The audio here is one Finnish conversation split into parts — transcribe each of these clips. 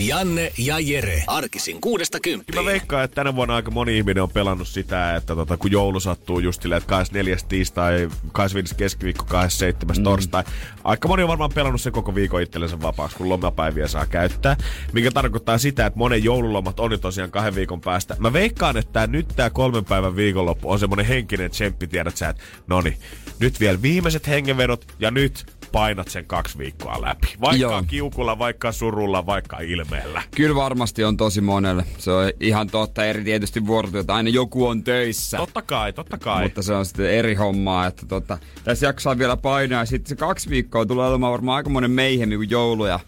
Janne ja Jere. Arkisin kuudesta kymppiin. Mä veikkaan, että tänä vuonna aika moni ihminen on pelannut sitä, että tota, kun joulu sattuu just silleen, että 24. tiistai, 25. keskiviikko, 27. Mm. torstai. Aika moni on varmaan pelannut sen koko viikon itsellensä vapaaksi, kun lomapäiviä saa käyttää. Mikä tarkoittaa sitä, että monen joululomat on jo tosiaan kahden viikon päästä. Mä veikkaan, että nyt tää kolmen päivän viikonloppu on semmonen henkinen tsemppi, tiedät sä, että noni, nyt vielä viimeiset hengenvedot ja nyt painat sen kaksi viikkoa läpi. Vaikka Joo. kiukulla, vaikka surulla, vaikka ilmeellä. Kyllä varmasti on tosi monelle. Se on ihan totta, eri tietysti vuorotyötä. Aina joku on töissä. Totta kai, totta kai. Mutta se on sitten eri hommaa, että tota, tässä jaksaa vielä painaa. Sitten se kaksi viikkoa tulee olemaan varmaan aika monen meihemmi kuin jouluja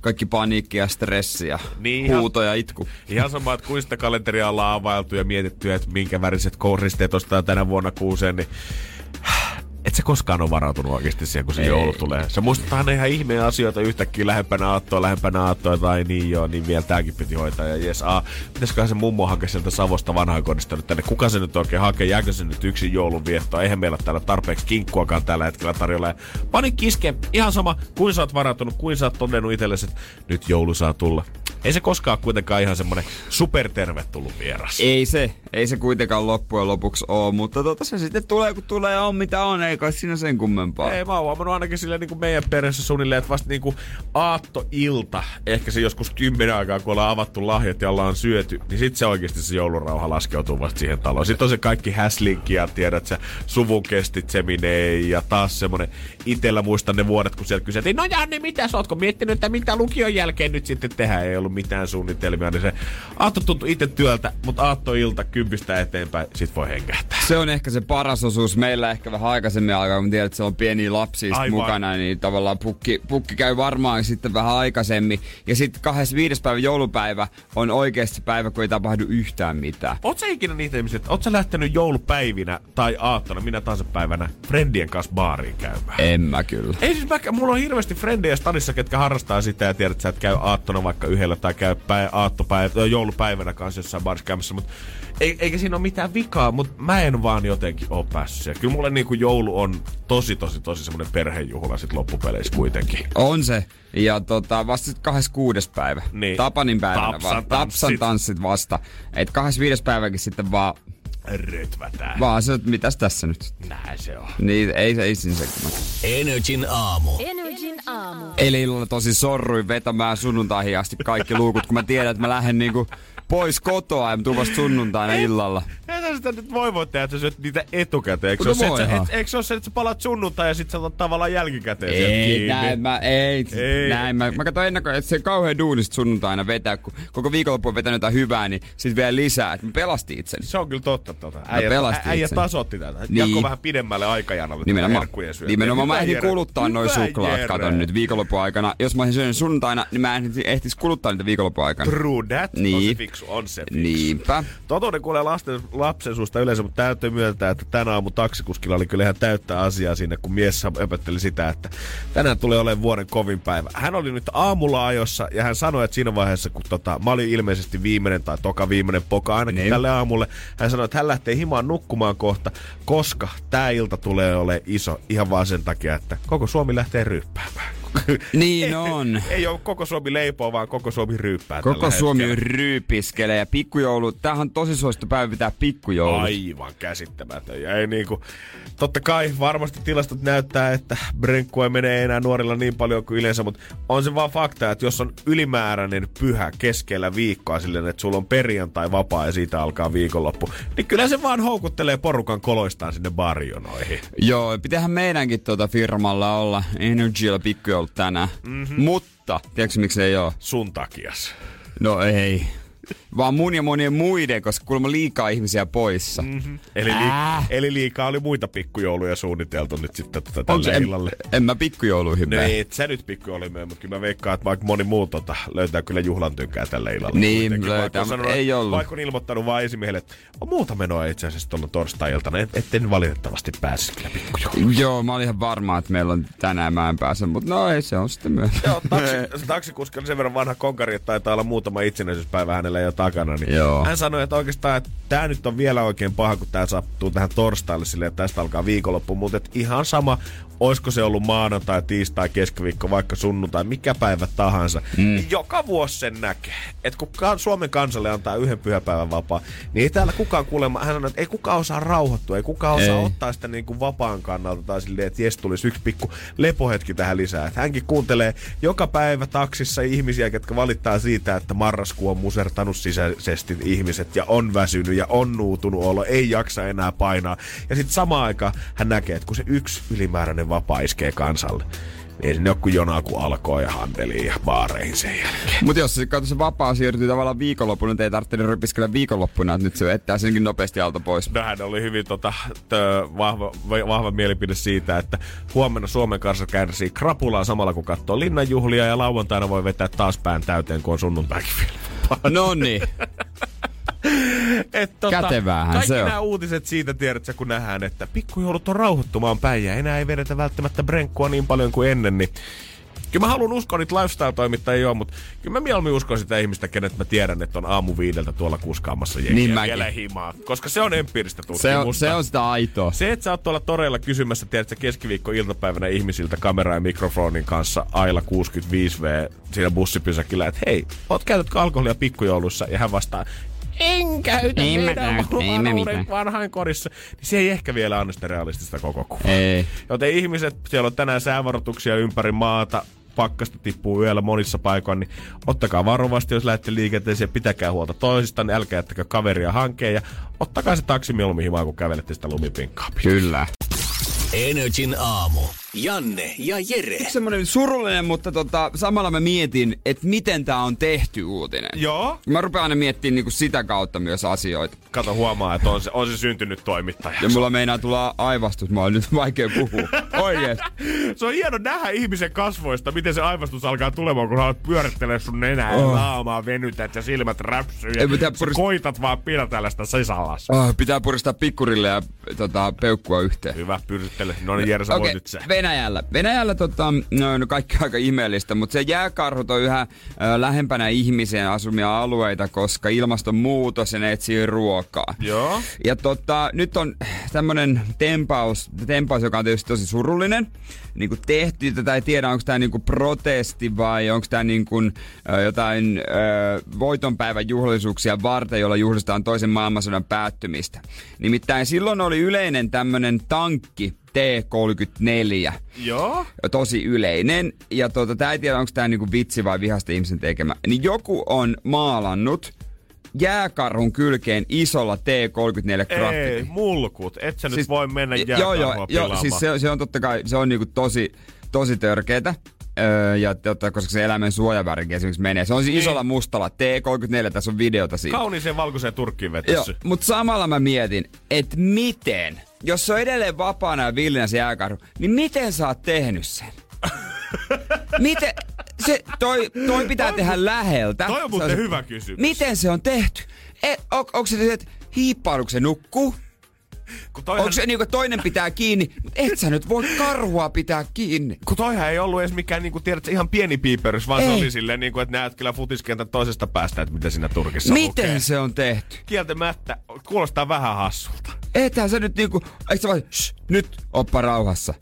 kaikki paniikki ja stressi ja niin huuto ja itku. Ihan sama, että kuinka kalenteria ollaan availtu ja mietitty, että minkä väriset koristeet ostaa tänä vuonna kuuseen, niin et se koskaan ole varautunut oikeasti siihen, kun se Ei. joulu tulee. Se muistetaan ihan ihmeen asioita yhtäkkiä lähempänä aattoa, lähempänä aattoa tai niin joo, niin vielä tääkin piti hoitaa. Ja jes, aa, pitäisiköhän se mummo hakea sieltä Savosta vanhainkodista nyt tänne. Kuka se nyt oikein hakee? Jääkö se nyt yksin joulun viettoa? Eihän meillä täällä tarpeeksi kinkkuakaan tällä hetkellä tarjolla. pani kiske, ihan sama, kuin sä oot varautunut, kuin sä oot todennut itsellesi, että nyt joulu saa tulla. Ei se koskaan kuitenkaan ihan semmonen supertervetullut vieras. Ei se, ei se kuitenkaan loppujen lopuksi ole, mutta tota se sitten tulee kun tulee on mitä on, ei kai siinä sen kummempaa. Ei, mä oon huomannut ainakin silleen niin kuin meidän perheessä suunnilleen, että vasta niin kuin aattoilta, ehkä se joskus kymmenen aikaa, kun ollaan avattu lahjat ja ollaan syöty, niin sitten se oikeasti se joulurauha laskeutuu vasta siihen taloon. Sitten on se kaikki häslinkki ja tiedät, se suvun kestit seminee ja taas semmonen, itellä muistan ne vuodet, kun sieltä kysyttiin, no Janne, mitä sä ootko miettinyt, että mitä lukion jälkeen nyt sitten tehdään? Ei ollut mitään suunnitelmia, niin se aatto tuntui itse työltä, mutta aattoilta kympistä eteenpäin, sit voi hengähtää. Se on ehkä se paras osuus. Meillä ehkä vähän aikaisemmin alkaa, kun tiedät, että se on pieni lapsi mukana, niin tavallaan pukki, pukki käy varmaan sitten vähän aikaisemmin. Ja sitten 25. päivä joulupäivä on oikeasti päivä, kun ei tapahdu yhtään mitään. Oot sä ikinä niitä ihmisiä, että oot sä lähtenyt joulupäivinä tai aattona, minä tahansa päivänä, friendien kanssa baariin käymään? En mä kyllä. Ei siis mä, mulla on hirveästi friendejä stadissa, ketkä harrastaa sitä ja tiedät, että sä et käy aattona vaikka yhdellä tai käy päivä, aattopäivä, joulupäivänä kanssa jossain baarissa käymässä, mutta eikä siinä ole mitään vikaa, mutta mä en vaan jotenkin ole päässyt siihen. Kyllä mulle niinku joulu on tosi, tosi, tosi semmoinen perhejuhla sit loppupeleissä kuitenkin. On se. Ja tota, vasta 26. päivä. Niin. Tapanin päivänä Tapsan vaan. Tanssit. Tapsan tanssit vasta. Et 25. päiväkin sitten vaan rötvätään. Vaan se, mitäs tässä nyt? Näin se on. Niin, ei, ei siinä se. Energin aamu. Energin aamu. Eli illalla tosi sorruin vetämään sunnuntaihin asti kaikki luukut, kun mä tiedän, että mä lähden niinku pois kotoa ja tuun vasta sunnuntaina illalla. Ei sitä nyt voi voi tehdä, että sä syöt niitä etukäteen. Eikö, no se, ole se, et, eikö se ole se, että sä palaat sunnuntai ja sit sä otat tavallaan jälkikäteen Ei, näin mä, ei, ei. näin mä. Mä katsoin ennakko, että se kauhean duunista sunnuntaina vetää, kun koko viikonloppu on vetänyt jotain hyvää, niin sit vielä lisää, että mä pelastin itseni. Se on kyllä totta tota. Äijä, äijä tasotti tätä. Niin. Vähän pidemmälle aikajanalle nimenomaan, nimenomaan mä ehdin kuluttaa noin suklaat, katon nyt viikonloppu aikana. Jos mä olisin syönyt sunnuntaina, niin mä en ehtis kuluttaa niitä viikonloppu aikana. True that. Niin. Fiksu, on se fiksu. Niinpä. Totuuden kuulee lasten, lapsen suusta yleensä, mutta täytyy myöntää, että tänä aamu taksikuskilla oli kyllä ihan täyttä asiaa sinne, kun mies öpötteli sitä, että tänään tulee olemaan vuoden kovin päivä. Hän oli nyt aamulla ajossa ja hän sanoi, että siinä vaiheessa, kun tota, mä olin ilmeisesti viimeinen tai toka viimeinen poka ainakin niin. tälle aamulle, hän sanoi, että hän lähtee himaan nukkumaan kohta, koska tämä ilta tulee olemaan iso ihan vaan sen takia, että koko Suomi lähtee ryppäämään. niin on. ei, ole koko Suomi leipoo, vaan koko Suomi ryyppää Koko Suomi hetkellä. ryypiskelee ja pikkujoulu, tämähän on tosi suosittu päivä pitää pikkujoulu. Aivan käsittämätön. Ja ei niinku, totta kai varmasti tilastot näyttää, että brenkkua ei mene enää nuorilla niin paljon kuin yleensä, mutta on se vaan fakta, että jos on ylimääräinen pyhä keskellä viikkoa silleen, että sulla on perjantai vapaa ja siitä alkaa viikonloppu, niin kyllä se vaan houkuttelee porukan koloistaan sinne barjonoihin. Joo, pitähän meidänkin tuota firmalla olla Energyllä pikkujoulu ollut tänään. Mm-hmm. Mutta, tiedätkö miksi ei ole? Sun takias. No ei. Vaan mun ja monien muiden, koska kuulemma liikaa ihmisiä poissa. Mm-hmm. Eli, li- eli liikaa oli muita pikkujouluja suunniteltu nyt sitten tota tälle en, illalle. en mä pikkujouluihin No mene. ei, et sä nyt pikkujouluja mene, mutta kyllä mä veikkaan, että vaikka moni muu tota, löytää kyllä juhlan tynkää tälle illalle. Niin, kuitenkin. löytää, sanonut, ei ollut. Vaikka on ilmoittanut vaan esimiehelle, että on muuta menoa itse asiassa tuolla torstai-iltana, et, etten valitettavasti pääse kyllä pikkujouluun. Joo, mä olin ihan varma, että meillä on tänään mä en pääse, mutta no ei se on sitten myös. Joo, taksi, se taksikuski on sen verran vanha konkari, että taitaa olla muutama itsenäisyyspäivä hänellä jo takana. Niin Joo. Hän sanoi, että oikeastaan että tämä nyt on vielä oikein paha, kun tämä sattuu tähän torstaille silleen, että tästä alkaa viikonloppu. Mutta ihan sama, olisiko se ollut maanantai, tiistai, keskiviikko, vaikka sunnuntai, mikä päivä tahansa. Mm. Niin joka vuosi sen näkee. Että kun Suomen kansalle antaa yhden pyhäpäivän vapaa, niin ei täällä kukaan kuulemma, hän sanoi, että ei kukaan osaa rauhoittua, ei kukaan osaa Ei. ottaa sitä niin kuin vapaan kannalta tai silleen, että jes tulisi yksi pikku lepohetki tähän lisää. Että hänkin kuuntelee joka päivä taksissa ihmisiä, jotka valittaa siitä, että marraskuu on musertanut sisäisesti ihmiset ja on väsynyt ja on nuutunut olo, ei jaksa enää painaa. Ja sitten samaan aikaan hän näkee, että kun se yksi ylimääräinen vapaa iskee kansalle, niin ei sinne ole kuin jonaa, kun alkoi ja handeliin ja baareihin sen jälkeen. Mutta jos se, kato, se vapaa siirtyy tavallaan viikonloppuna, niin ei tarvitse rypiskellä viikonloppuna, että nyt se vettää senkin nopeasti alta pois. No, hän oli hyvin tota, tö, vahva, vahva mielipide siitä, että huomenna Suomen kanssa kärsii krapulaa samalla kun katsoo linnanjuhlia ja lauantaina voi vetää taas pään täyteen, kun on sunnuntaikin vielä. No niin. Et, tota, Käteväähän kaikki se on. nämä uutiset siitä, tiedätkö, kun nähdään, että pikkujoulut on rauhoittumaan päin ja enää ei vedetä välttämättä brenkkua niin paljon kuin ennen, niin Kyllä mä haluan uskoa niitä lifestyle-toimittajia joo, mutta kyllä mä mieluummin uskon sitä ihmistä, kenet mä tiedän, että on aamu viideltä tuolla kuskaamassa jengiä Niin mäkin. vielä himaa. Koska se on empiiristä Se tutkimusta. on, se on sitä aitoa. Se, että sä oot tuolla toreilla kysymässä, tiedätkö, keskiviikko-iltapäivänä ihmisiltä kamera- ja mikrofonin kanssa Aila 65V siinä bussipysäkillä, että hei, oot käytätkö alkoholia pikkujoulussa? Ja hän vastaa, en käytä En mä meidän käytä, ei mä vanhuuden mitään. vanhain kodissa. Niin se ei ehkä vielä anna sitä realistista koko kuvaa. Ei. Joten ihmiset, siellä on tänään säävaroituksia ympäri maata, pakkasta tippuu yöllä monissa paikoin, niin ottakaa varovasti, jos lähdette liikenteeseen, pitäkää huolta toisista, niin älkää jättäkö kaveria hankeen ja ottakaa se taksi mieluummin himaan, kun kävelette sitä lumipinkkaa. Kyllä. Energin aamu. Janne ja Jere. Semmoinen surullinen, mutta tota, samalla mä mietin, että miten tää on tehty uutinen. Joo. Mä rupean aina miettimään niinku sitä kautta myös asioita. Kato huomaa, että on se, on se syntynyt toimittaja. Ja mulla meinaa tulla aivastus, mä oon nyt vaikea puhua. Oikeesti. Se on hieno nähdä ihmisen kasvoista, miten se aivastus alkaa tulemaan, kun haluat pyörittelee sun nenää ja Oh. naamaa, venytät ja silmät räpsyy. Ei Ja pitää purist- koitat vaan pidätellä sitä sisällassa. Oh, pitää puristaa pikkurille ja tota, peukkua yhteen. Hyvä, pyrittele. No niin, Jere, sä Okei, voit nyt se. Venäjällä. Venäjällä tota, no, no kaikki aika ihmeellistä, mutta se jääkarhut on yhä ö, lähempänä ihmisen asumia alueita, koska ilmastonmuutos ja ne etsii ruokaa. Joo. Ja tota, nyt on tämmönen tempaus, tempaus, joka on tietysti tosi surullinen, niin kuin tehty. Tätä ei tiedä, onko tämä niinku protesti vai onko tämä niinku, ö, jotain ö, voitonpäivän juhlallisuuksia varten, jolla juhlistetaan toisen maailmansodan päättymistä. Nimittäin silloin oli yleinen tämmönen tankki T-34 Joo. tosi yleinen. Ja tota, tää ei tiedä, onko tää niinku vitsi vai vihasta ihmisen tekemä. Niin joku on maalannut jääkarhun kylkeen isolla T34 Ei, graffiti. mulkut. Et sä siis, nyt voi mennä Joo, jääkarhua joo, joo, siis se, se, on totta kai, se on niinku tosi, tosi törkeetä. Öö, ja totta, koska se eläimen suojavärikin esimerkiksi menee. Se on siis Niin. isolla mustalla. T34, tässä on videota siitä. Kauniiseen valkoiseen turkkiin Joo, vetässy. mutta samalla mä mietin, että miten, jos se on edelleen vapaana ja villinä se jääkarhu, niin miten sä oot tehnyt sen? miten, se, toi, toi pitää Toi- tehdä läheltä. toi on muuten hyvä kysymys. Miten se on tehty? E, on, onko se se, että hiippailuko se nukkuu? Kun toihan, Onko se niinku, toinen pitää kiinni? Mut et sä nyt voi karhua pitää kiinni. kun toihan ei ollut edes mikään, niin kuin, tiedätkö, ihan pieni piiperys, vaan Ei. se oli silleen, niin kuin, että näet kyllä futiskentän toisesta päästä, että mitä siinä Turkissa Miten lukee. se on tehty? Kieltämättä, kuulostaa vähän hassulta. Ethän se nyt niinku, eikö sä vaan, shh, nyt oppa rauhassa.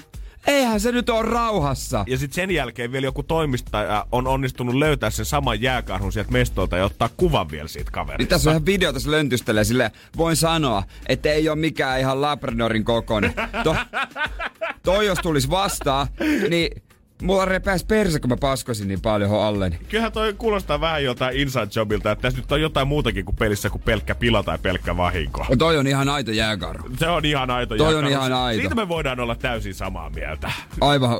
Eihän se nyt ole rauhassa. Ja sitten sen jälkeen vielä joku toimistaja on onnistunut löytää sen saman jääkarhun sieltä mestolta ja ottaa kuvan vielä siitä Niin kaverista. tässä on ihan video, tässä löntystelee sille. Voin sanoa, että ei ole mikään ihan Labradorin kokoinen. To, toi jos tulisi vastaan, niin mulla repäis perse, kun mä paskosin niin paljon ho alleni. Kyllähän toi kuulostaa vähän jotain inside jobilta, että tässä nyt on jotain muutakin kuin pelissä kuin pelkkä pila tai pelkkä vahinko. Ja toi on ihan aito jääkarhu. Se on ihan aito Toi on jääkarhu. ihan aito. Siitä me voidaan olla täysin samaa mieltä. Aivan...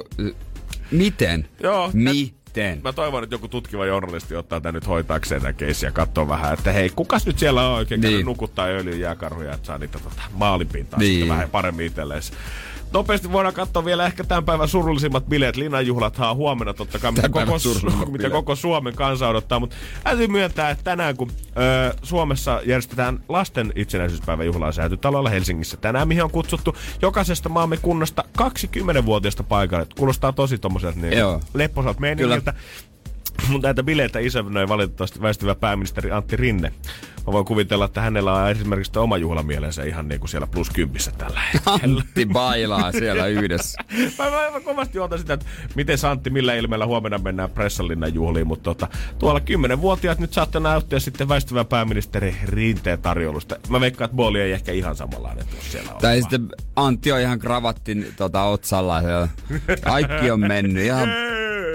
Miten? Joo, Miten? teen. Mä toivon, että joku tutkiva journalisti ottaa tän nyt hoitaakseen tämän keissin ja katsoo vähän, että hei, kukas nyt siellä on oikein niin. nukuttaa öljyn jääkarhuja, että saa niitä tota, maalinpintaa niin. sitten vähän paremmin itselleen nopeasti voidaan katsoa vielä ehkä tämän päivän surullisimmat bileet. Linnanjuhlathan huomenna totta kai, mitä koko, Su- mitä koko Suomen kansa odottaa. Mutta täytyy myöntää, että tänään kun ö, Suomessa järjestetään lasten itsenäisyyspäivän juhlaa säätytalolla Helsingissä tänään, mihin on kutsuttu jokaisesta maamme kunnasta 20-vuotiaista paikalle. Kuulostaa tosi tommoselta niin lepposalta meningiltä. Mutta näitä bileitä isännöi valitettavasti väistyvä pääministeri Antti Rinne. Mä voin kuvitella, että hänellä on esimerkiksi oma juhlamielensä ihan niin kuin siellä plus kympissä tällä hetkellä. Antti bailaa siellä yhdessä. mä, mä, mä kovasti otan sitä, että miten Antti, millä ilmeellä huomenna mennään Pressallinnan juhliin, mutta tota, tuolla 10-vuotiaat nyt saatte näyttää sitten väistyvä pääministeri Rinteen tarjoulusta. Mä veikkaan, että booli ei ehkä ihan samanlainen tuossa siellä Tai sitten Antti on ihan kravattin tota, otsalla. Kaikki on mennyt ihan,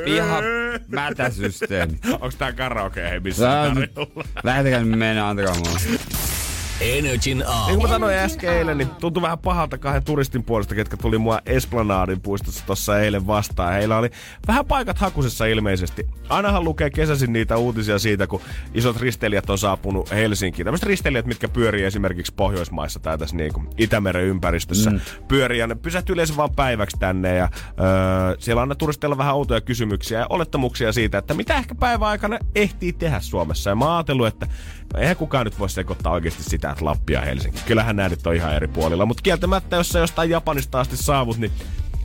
ihan mätäsysteemi. Onks tää karaoke hei missä tarjolla? Lähtekää mennä, antakaa mulle. Energin aamu. Niin kuin mä sanoin äsken eilen, niin tuntui vähän pahalta kahden turistin puolesta, ketkä tuli mua Esplanadin puistossa tuossa eilen vastaan. Heillä oli vähän paikat hakusessa ilmeisesti. Ainahan lukee kesäisin niitä uutisia siitä, kun isot risteilijät on saapunut Helsinkiin. Tämmöiset risteilijät, mitkä pyörii esimerkiksi Pohjoismaissa tai tässä niin kuin Itämeren ympäristössä. Mm. Pyörii ja ne pysähtyy yleensä vaan päiväksi tänne ja öö, siellä on turisteilla vähän outoja kysymyksiä ja olettamuksia siitä, että mitä ehkä päiväaikana ehtii tehdä Suomessa. Ja mä ajatellut, että no eihän kukaan nyt voi sekoittaa oikeasti sitä että Lappi ja Helsinki. Kyllähän nämä nyt on ihan eri puolilla, mutta kieltämättä, jos sä jostain Japanista asti saavut, niin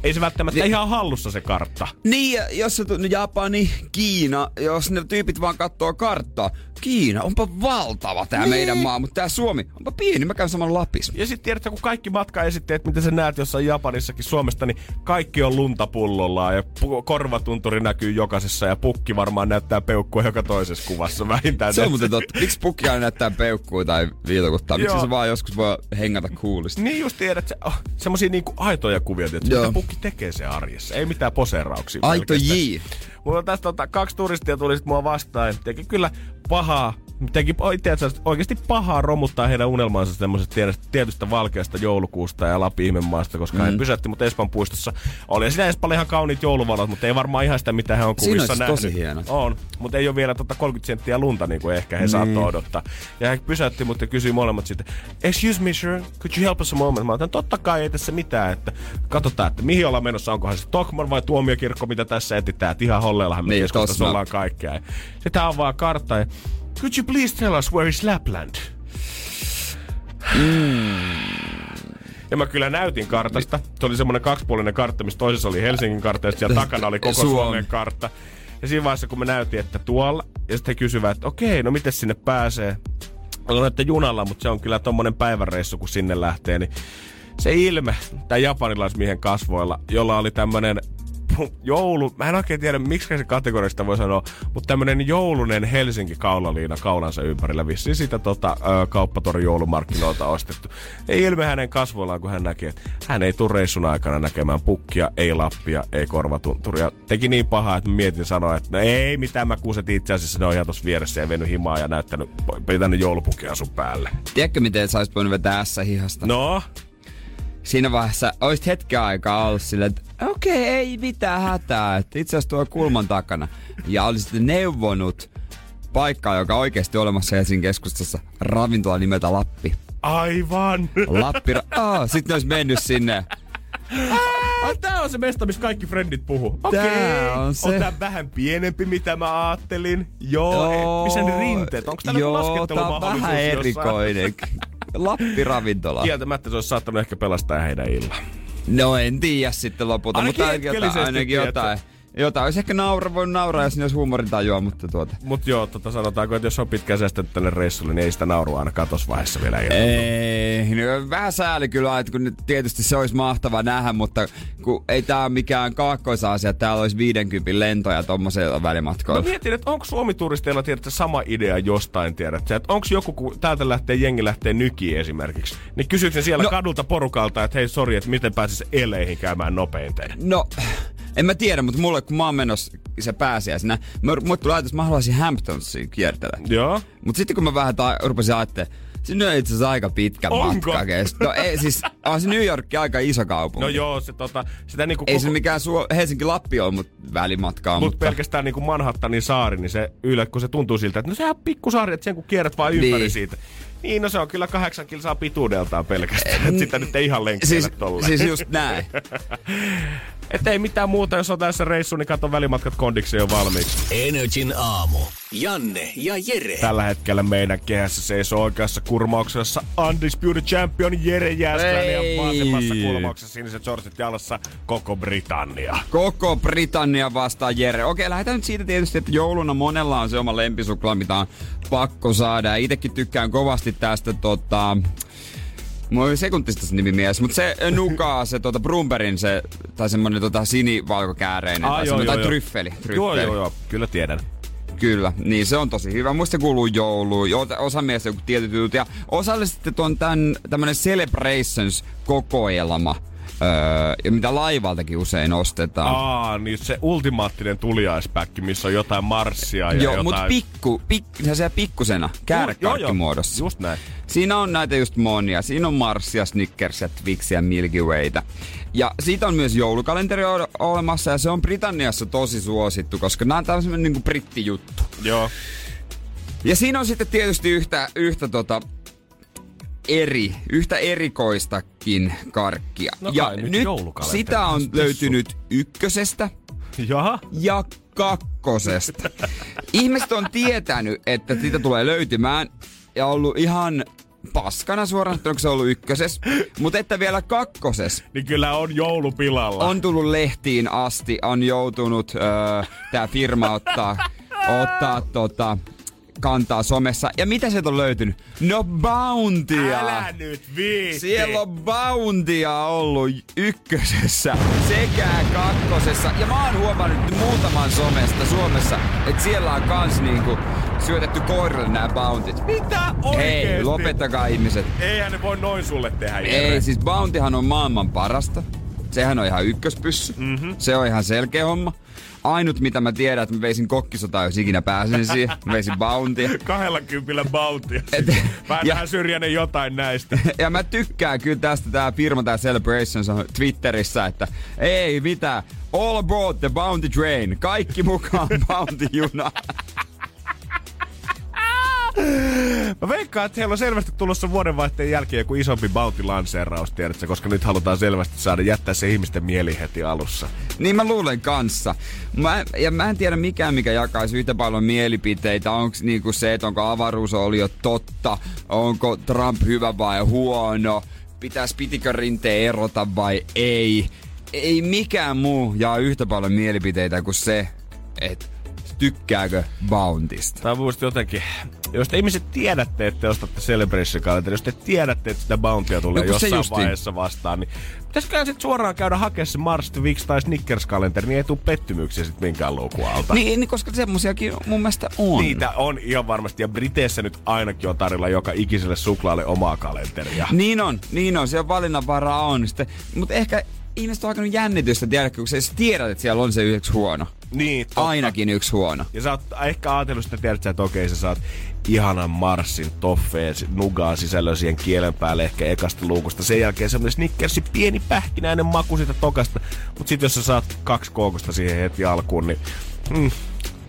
ei se välttämättä niin, ihan hallussa se kartta. Niin, jos se Japani, Kiina, jos ne tyypit vaan katsoo karttaa, Kiina, onpa valtava tää niin. meidän maa, mutta tää Suomi, onpa pieni, mä käyn saman Lapis. Ja sitten tiedätkö, kun kaikki matkaesitteet, mitä sä näet jossain Japanissakin Suomesta, niin kaikki on luntapullollaan ja korvatunturi näkyy jokaisessa ja pukki varmaan näyttää peukkua joka toisessa kuvassa vähintään. Se on muuten totta. Miksi pukki aina näyttää peukkua tai viilokuttaa? Miksi se vaan joskus voi hengata kuulisti? Niin just tiedät, se, oh, semmosia niinku aitoja kuvia, että mitä pukki tekee se arjessa. Ei mitään poseerauksia. Aito J. Mulla tästä tota, kaksi turistia tuli sit mua vastaan. Teki kyllä pahaa teki tiedätkö, oikeasti pahaa romuttaa heidän unelmansa semmoisesta tietystä valkeasta joulukuusta ja Lapin ihmemaasta, koska mm. he pysähti mut Espan puistossa. Oli siinä Espalla ihan kauniit jouluvalot, mutta ei varmaan ihan sitä, mitä he on kuvissa nähnyt. tosi. On, mutta ei ole vielä tota 30 senttiä lunta, niin kuin ehkä he niin. saattoi odottaa. Ja he pysäytti mut ja kysyi molemmat sitten, excuse me sir, could you help us a moment? Mä otan, totta kai ei tässä mitään, että katsotaan, että mihin ollaan menossa, onkohan se Tokman vai tuomiokirkko, mitä tässä etsitään, että ihan holleillahan me niin, ollaan kaikkea. Sitten hän avaa kartta ja Could you please tell us where is Lapland? Mm. Ja mä kyllä näytin kartasta. Se oli semmonen kaksipuolinen kartta, missä toisessa oli Helsingin kartta ja siellä takana oli koko Suomen, Suomen kartta. Ja siinä vaiheessa, kun mä näytin, että tuolla, ja sitten he kysyvät, että okei, no miten sinne pääsee? Olen, että junalla, mutta se on kyllä tommonen päiväreissu, kun sinne lähtee, niin se ilme, tai japanilaismiehen kasvoilla, jolla oli tämmönen joulu, mä en oikein tiedä miksi se kategorista voi sanoa, mutta tämmönen joulunen Helsinki kaulaliina kaulansa ympärillä vissi sitä tota, ö, kauppatori joulumarkkinoilta ostettu. Ei ilme hänen kasvoillaan, kun hän näkee, että hän ei tule reissun aikana näkemään pukkia, ei lappia, ei korvatunturia. Teki niin pahaa, että mietin sanoa, että no ei mitään, mä kuuset itse asiassa ne on ihan tuossa vieressä ja vennyt himaa ja näyttänyt, pitänyt joulupukia sun päälle. Tiedätkö, miten sä voinut vetää S-hihasta? No? siinä vaiheessa olisit hetken aikaa ollut silleen, että okei, okay, ei mitään hätää, että itse asiassa tuo kulman takana. Ja olisit neuvonut paikkaa, joka oikeasti olemassa Helsingin keskustassa, ravintola nimeltä Lappi. Aivan! Lappi, oh, sitten ne olisi mennyt sinne. Ah, tää on se mesta, missä kaikki frendit puhuu. Okei, okay. on se. On tää vähän pienempi, mitä mä ajattelin. Joo, Joo. missä ne rinteet? Onko täällä Joo, tää on vähän erikoinen. Lappi-ravintola. Kieltämättä se olisi saattanut ehkä pelastaa heidän illan. No en tiedä sitten lopulta, ainakin mutta ainakin jotain. Ainakin jotain. Jotain olisi ehkä naura, voi nauraa, jos olisi huumorintajua, mutta tuota. Mut joo, tota sanotaanko, että jos on pitkä säästetty tälle reissulle, niin ei sitä naurua ainakaan tossa vaiheessa vielä ilman. Ei, no, vähän sääli kyllä, että kun tietysti se olisi mahtava nähdä, mutta kun ei tää mikään kaakkoisasia, että täällä olisi 50 lentoja tommosella välimatkoilla. Mä mietin, että onko Suomi-turisteilla tiedätkö, sama idea jostain, tiedätkö, että onko joku, kun täältä lähtee jengi lähtee nykiin esimerkiksi, niin kysyykö siellä no, kadulta porukalta, että hei sori, että miten pääsis eleihin käymään nopeiten? No, en mä tiedä, mutta mulle kun mä oon menossa se pääsiäisenä, mulle tuli ajatus, että mä haluaisin Hamptonsiin kiertellä. Joo. Mutta sitten kun mä vähän ta- rupesin ajattelemaan, Sinne on itse asiassa aika pitkä Onko? matka kestä. No ei siis, on se New York aika iso kaupunki. No joo, se tota, sitä niinku Ei koko, se mikään Suo- Helsinki-Lappi ole, mutta välimatkaa. Mut mutta pelkästään niinku Manhattanin saari, niin se yle, kun se tuntuu siltä, että no sehän on pikkusaari, että sen kun kierrät vaan ympäri Niin. siitä. Niin, no se on kyllä kahdeksan kilsaa pituudeltaan pelkästään. että sitä nyt ei ihan lenkkeellä siis, tolleen. siis just näin. Et ei mitään muuta, jos on tässä reissu, niin kato välimatkat kondikseen jo valmiiksi. Energin aamu. Janne ja Jere. Tällä hetkellä meidän kehässä seisoo oikeassa kurmauksessa Undisputed Champion Jere Jääskeläinen ja vasemmassa kulmauksessa siniset sortsit jalassa koko Britannia. Koko Britannia vastaan Jere. Okei, lähdetään nyt siitä tietysti, että jouluna monella on se oma lempisuklaa, mitä on pakko saada. Ja itekin tykkään kovasti tästä tota... Mulla oli sekuntista se nimi mielessä, mutta se nukaa, se tota Brumberin se, tai semmonen tota sinivalkokääreinen, Ah, tai, joo, joo, tai tryffeli. tryffeli. Joo, joo, joo, kyllä tiedän. Kyllä, niin se on tosi hyvä. Muista kuuluu jouluun, jo- osa mielestä joku tietyt jutut. Ja osalle sitten tuon tämän, tämmönen Celebrations-kokoelma, öö, ja mitä laivaltakin usein ostetaan. Aa, niin se ultimaattinen tuliaispäkki, missä on jotain marssia ja Joo, jotain... mutta pikku, pik, se pikkusena, käärekarkkimuodossa. Just näin. Siinä on näitä just monia. Siinä on Marsia, Snickersia, Twixia, Milky Wayta. Ja siitä on myös joulukalenteri olemassa ja se on Britanniassa tosi suosittu, koska nämä on tämmöinen niinku brittijuttu. Joo. Ja siinä on sitten tietysti yhtä, yhtä tota eri, yhtä erikoistakin karkkia. No ja nyt nyt sitä on löytynyt ykkösestä Jaha. ja kakkosesta. Ihmiset on tietänyt, että sitä tulee löytymään ja ollut ihan paskana suoraan, kun se ollut ykköses. Mutta että vielä kakkoses Niin kyllä on joulupilalla. on tullut lehtiin asti, on joutunut öö, tämä firma ottaa, ottaa tota, kantaa somessa. Ja mitä sieltä on löytynyt? No Bountyä! Älä nyt viitti. Siellä on Bountyä ollut ykkösessä sekä kakkosessa. Ja mä oon huomannut muutaman somesta Suomessa, että siellä on kans niinku syötetty koirille nämä Bountyt. Mitä oikeesti? Hei, lopettakaa ihmiset. Eihän ne voi noin sulle tehdä, Jere. Ei, siis Bountyhan on maailman parasta. Sehän on ihan ykköspyssy. Mm-hmm. Se on ihan selkeä homma. Ainut mitä mä tiedän, että mä veisin kokkisotaa, jos ikinä pääsen siihen. Mä veisin Bountyä. Kahdella kympillä bountia. Et- Vähän syrjäinen jotain näistä. Ja mä tykkään kyllä tästä tää firma, tää Celebrations on Twitterissä, että ei mitään. All aboard the Bounty Train. Kaikki mukaan Bounty juna. Mä veikkaan, että heillä on selvästi tulossa vuodenvaihteen jälkeen joku isompi bounty-lanseeraus, tiedätkö? Koska nyt halutaan selvästi saada jättää se ihmisten mieli heti alussa. Niin mä luulen kanssa. Mä, ja mä en tiedä mikään, mikä jakaisi yhtä paljon mielipiteitä. Onko niinku se, että onko avaruusoliot totta, onko Trump hyvä vai huono, pitäis pitikö rinteen erota vai ei. Ei mikään muu jaa yhtä paljon mielipiteitä kuin se, että tykkääkö Bountista. Tämä on jotenkin... Jos te ihmiset tiedätte, että te ostatte Celebration kalenteri, jos te tiedätte, että sitä bountia tulee No se jossain justiin. vaiheessa vastaan, niin pitäisikö sitten suoraan käydä hakemaan se Mars, Twix tai Snickers kalenteri, niin ei tule pettymyksiä sitten minkään luukun alta. Niin, niin, koska semmosiakin mun mielestä on. Niitä on ihan varmasti. Ja Briteissä nyt ainakin on tarjolla joka ikiselle suklaalle omaa kalenteria. Niin on, niin on, siellä valinnanvaraa on. Mutta ehkä ihmiset on alkanut jännitystä, tiedätkö, kun sä edes tiedät, että siellä on se yksi huono. Niin, totta. Ainakin yksi huono. Ja sä oot ehkä ajatellut sitä, tiedät että okei, sä saat ihanan Marsin toffeen, nugaa sisällön siihen kielen päälle ehkä ekasta luukusta. Sen jälkeen semmonen Snickersi pieni pähkinäinen maku siitä tokasta. Mut sit jos sä saat kaksi kookosta siihen heti alkuun, niin mm,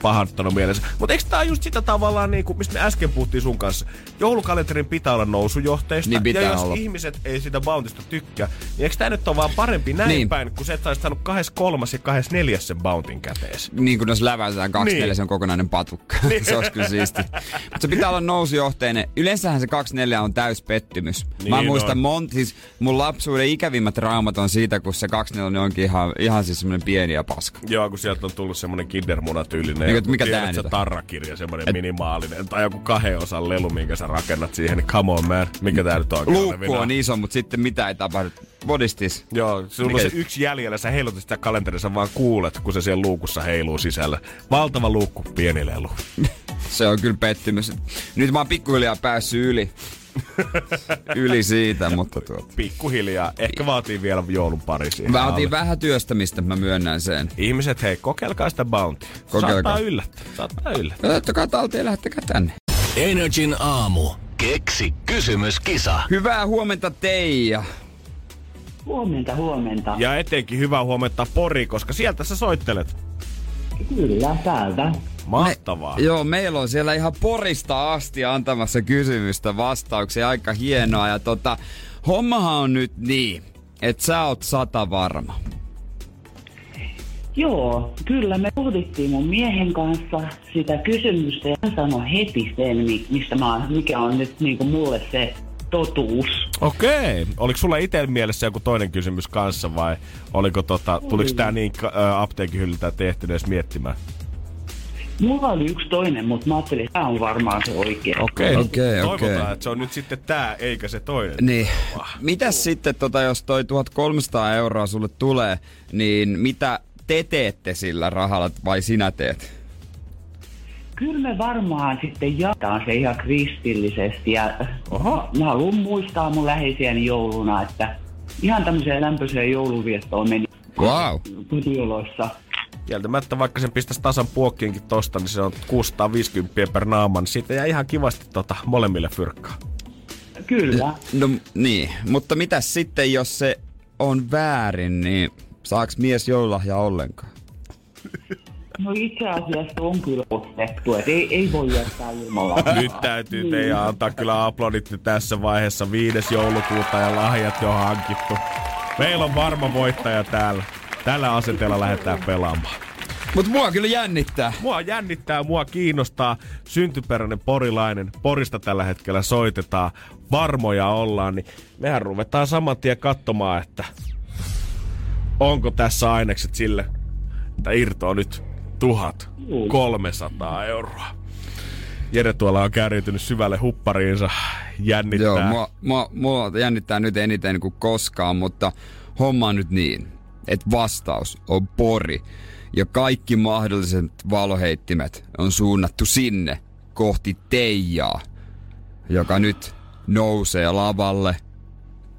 pahantanut mielessä. Mutta eikö tää just sitä tavallaan, niin kuin, mistä me äsken puhuttiin sun kanssa? Joulukalenterin pitää olla nousujohteista. Niin pitää ja jos olla. ihmiset ei sitä Bountista tykkää, niin eikö tää nyt ole vaan parempi näin Niin. niin. päin, kun sä et saisi saanut 23 ja 24 sen Bountin kätees? Niin kuin jos läväisään kaksi Niin. neljä, se on kokonainen patukka. se olisi kyllä siisti. Mutta se pitää olla nousujohteinen. Yleensähän se 24 on täys pettymys. Mä Niin muistan on. monta, siis mun lapsuuden ikävimmät traumat on siitä, kun se 24 onkin ihan, ihan siis semmonen pieni ja paska. Joo, kun sieltä on tullut semmonen kindermunatyylinen. Niin, joku, mikä tiedät sä, on? tarrakirja, semmonen minimaalinen. Tai joku kahden osan lelu, minkä sä rakennat siihen. Niin come on man, mikä tää nyt oikein Luukku on iso, mutta sitten mitä ei tapahdu. Bodistis. Joo, sulla Mikä on se yksi jäljellä, sä heilutat sitä kalenterissa, vaan kuulet, kun se siellä luukussa heiluu sisällä. Valtava luukku, pieni lelu. Se on kyllä pettymys. Nyt mä oon pikkuhiljaa päässyt yli. yli siitä, mutta tuota. Pikkuhiljaa. Ehkä vaatii vielä joulun pari siihen Vaatii alle. vähän työstämistä, mä myönnän sen. Ihmiset, hei, kokeilkaa sitä bounty. Kokeilkaa. Saattaa yllättää. Saattaa yllättää. Ottakaa talteen ja lähtekää tänne. Energin aamu. Keksi kysymyskisa. Hyvää huomenta Teija. Huomenta, huomenta. Ja etenkin hyvää huomenta Pori, koska sieltä sä soittelet. Kyllä, täältä. Mahtavaa. Me, joo, meillä on siellä ihan Porista asti antamassa kysymystä vastauksia. Aika hienoa. Ja tota, hommahan on nyt niin, että sä oot sata varma. Joo, kyllä me pohdittiin mun miehen kanssa sitä kysymystä ja hän sanoi heti sen, mistä mä, mikä on nyt niin kuin mulle se totuus. Okei. Oliko sulla itsellä mielessä joku toinen kysymys kanssa vai oliko tota, tuliko tää niin äh, apteekin hyllyltä tehty edes miettimään? Mulla oli yksi toinen, mutta mä ajattelin, että tämä on varmaan se oikea. Okei. Okei, Toivotaan, okei. että se on nyt sitten tää, eikä se toinen. Niin. Mitäs sitten, tota, jos toi 1300 euroa sulle tulee, niin mitä te teette sillä rahalla vai sinä teet? Kyllä me varmaan sitten jaetaan se ihan kristillisesti ja Oho. mä haluan muistaa mun läheisiäni jouluna, että ihan tämmöiseen lämpöiseen jouluviettoon meni Wow. kotioloissa. Kieltämättä vaikka sen pistäisi tasan puokkiinkin tosta, niin se on 650 per naama, niin siitä jää ihan kivasti tota, molemmille fyrkkaa. Kyllä. No niin, mutta mitäs sitten, jos se on väärin, niin saaks mies joululahja ollenkaan? No itse asiassa on kyllä ostettu, että ei, ei voi jättää ilmalla. Nyt täytyy teidän antaa kyllä aplodit tässä vaiheessa 5. joulukuuta ja lahjat jo hankittu. Meillä on varma voittaja täällä. Tällä asenteella lähdetään pelaamaan. Mut mua kyllä jännittää. Mua jännittää, mua kiinnostaa. Syntyperäinen porilainen. Porista tällä hetkellä soitetaan. Varmoja ollaan, niin mehän ruvetaan saman tien katsomaan, että onko tässä ainekset sille, että irtoa nyt 1300 euroa. Jere tuolla on kärjytynyt syvälle huppariinsa. Jännittää. Joo, mua, mua, mua jännittää nyt eniten kuin koskaan, mutta homma on nyt niin, että vastaus on pori. Ja kaikki mahdolliset valoheittimet on suunnattu sinne kohti Teijaa, joka nyt nousee lavalle,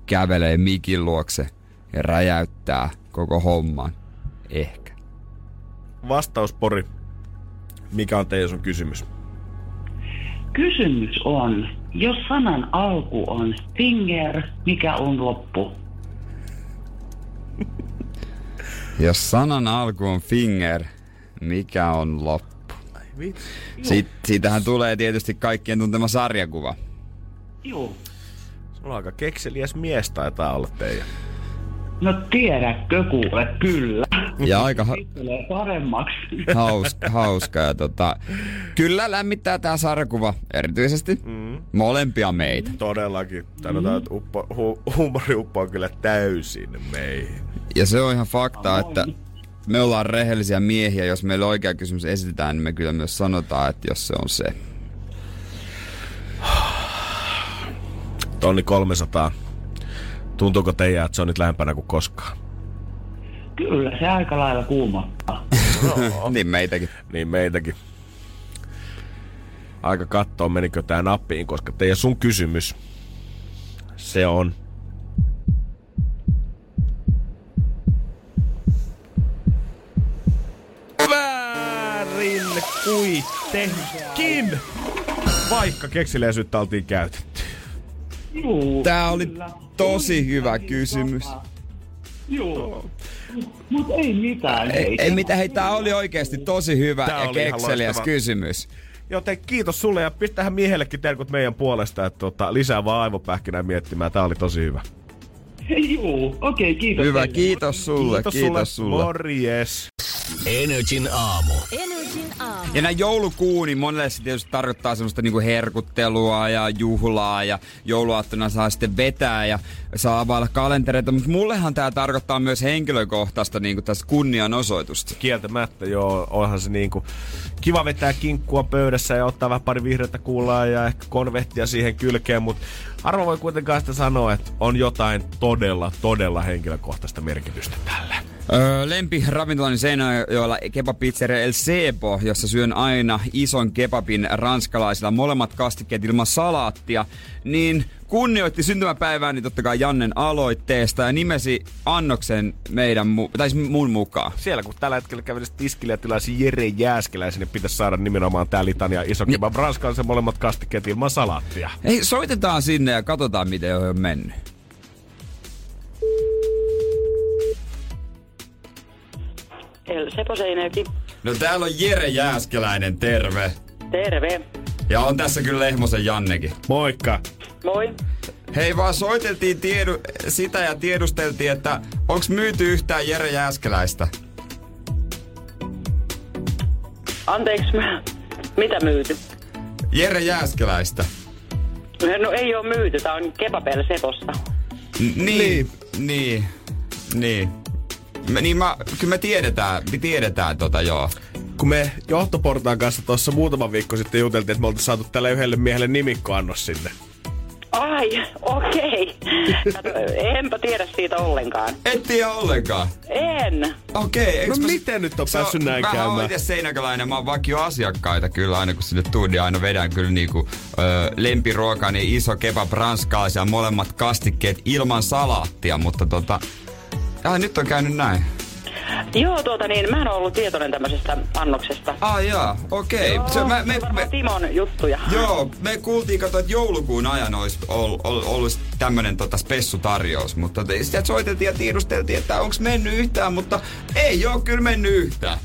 kävelee mikin luokse ja räjäyttää koko homman. Ehkä. Vastaus Pori. Mikä on teidän sun kysymys? Kysymys on, jos sanan alku on finger, mikä on loppu? Jos sanan alku on finger, mikä on loppu? Siit, siitähän tulee tietysti kaikkien tuntema sarjakuva. Joo. Sulla on aika kekseliäs mies taitaa olla teidän. No tiedätkö kuule, kyllä. Ja aika ha- paremmaksi. hauska, hauska. Ja tota, kyllä lämmittää tää sarjakuva erityisesti mm. molempia meitä. Todellakin. Sanotaan, että uppo, hu, huumori uppoo kyllä täysin meihin. Ja se on ihan fakta, että me ollaan rehellisiä miehiä. Jos meille oikea kysymys esitetään, niin me kyllä myös sanotaan, että jos se on se. Tonni 300. Tuntuuko teidän, että se on nyt lähempänä kuin koskaan? Kyllä, se aika lailla kuumottaa. niin meitäkin. Niin meitäkin. Aika katsoa, menikö tää nappiin, koska teidän sun kysymys, se on... Väärin kuitenkin! Vaikka kekseliäisyyttä oltiin käytetty. Juu, Tää oli kyllä. tosi hyvä kysymys. Joo. Mut ei mitään. Ei, ei mitä, hei, tää oli oikeasti tosi hyvä Tää ja kekseliäs kysymys. Joten kiitos sulle ja pistähän miehellekin terkut meidän puolesta, että tota, lisää vaan aivopähkinää miettimään. Tää oli tosi hyvä. Juu, okei, kiitos. Hyvä, teille. kiitos sulle, kiitos, kiitos sulle. Morjes. Energin aamu. Energin aamu. Ja näin joulukuuni monelle se tietysti tarkoittaa semmoista niinku herkuttelua ja juhlaa ja jouluaattona saa sitten vetää ja saa availla kalentereita, mutta mullehan tämä tarkoittaa myös henkilökohtaista niinku tästä kunnianosoitusta. Kieltämättä joo, onhan se niinku kiva vetää kinkkua pöydässä ja ottaa vähän pari vihreätä kuulaa ja ehkä konvehtia siihen kylkeen, mutta harva voi kuitenkaan sitä sanoa, että on jotain todella, todella henkilökohtaista merkitystä tällä. Öö, lempi ravintolani Seinäjoella kebabpizzeria El Sebo, jossa syön aina ison kebabin ranskalaisilla molemmat kastikkeet ilman salaattia, niin kunnioitti syntymäpäivää niin totta kai Jannen aloitteesta ja nimesi annoksen meidän, mu- tai siis mun mukaan. Siellä kun tällä hetkellä kävelisi tiskille ja tilaisi Jere Jääskeläisen, niin pitäisi saada nimenomaan tää litania iso kebab niin. ranskalaisen molemmat kastikkeet ilman salaattia. Hei, soitetaan sinne ja katsotaan miten on mennyt. El Sepo Seinäjoki. No täällä on Jere Jääskeläinen, terve. Terve. Ja on tässä kyllä Lehmosen Jannekin. Moikka. Moi. Hei vaan soiteltiin tiedu, sitä ja tiedusteltiin, että onks myyty yhtään Jere Jääskeläistä? Anteeksi, mä- mitä myyty? Jere Jääskeläistä. No ei oo myyty, tää on Kebabel Seposta. N- niin, niin, niin. Me, niin mä, kyllä me tiedetään, me tiedetään tota joo. Kun me johtoportaan kanssa tuossa muutama viikko sitten juteltiin, että me oltaisiin saatu tälle yhdelle miehelle nimikkoannos sinne. Ai, okei. Kato, enpä tiedä siitä ollenkaan. Et tiedä ollenkaan. En. Okei, eiks No mä- miten nyt on päässyt näin Mä oon käymään? itse seinäkäläinen, mä oon vakio asiakkaita kyllä aina kun sinne tuun, niin aina vedän kyllä niinku ö, lempiruokaa, niin iso kebab ranskalaisia, molemmat kastikkeet ilman salaattia, mutta tota... Ah, nyt on käynyt näin. Joo, tuota niin, mä en ole ollut tietoinen tämmöisestä annoksesta. Ah jaa, okei. Joo, Se, me, me, on varmaan me, Timon juttuja. joo, me kuultiin, kato, että joulukuun ajan olisi ollut, ollut tämmönen tota spessutarjous, mutta te- sieltä soiteltiin ja tiedusteltiin, että onko mennyt yhtään, mutta ei oo kyllä mennyt yhtään.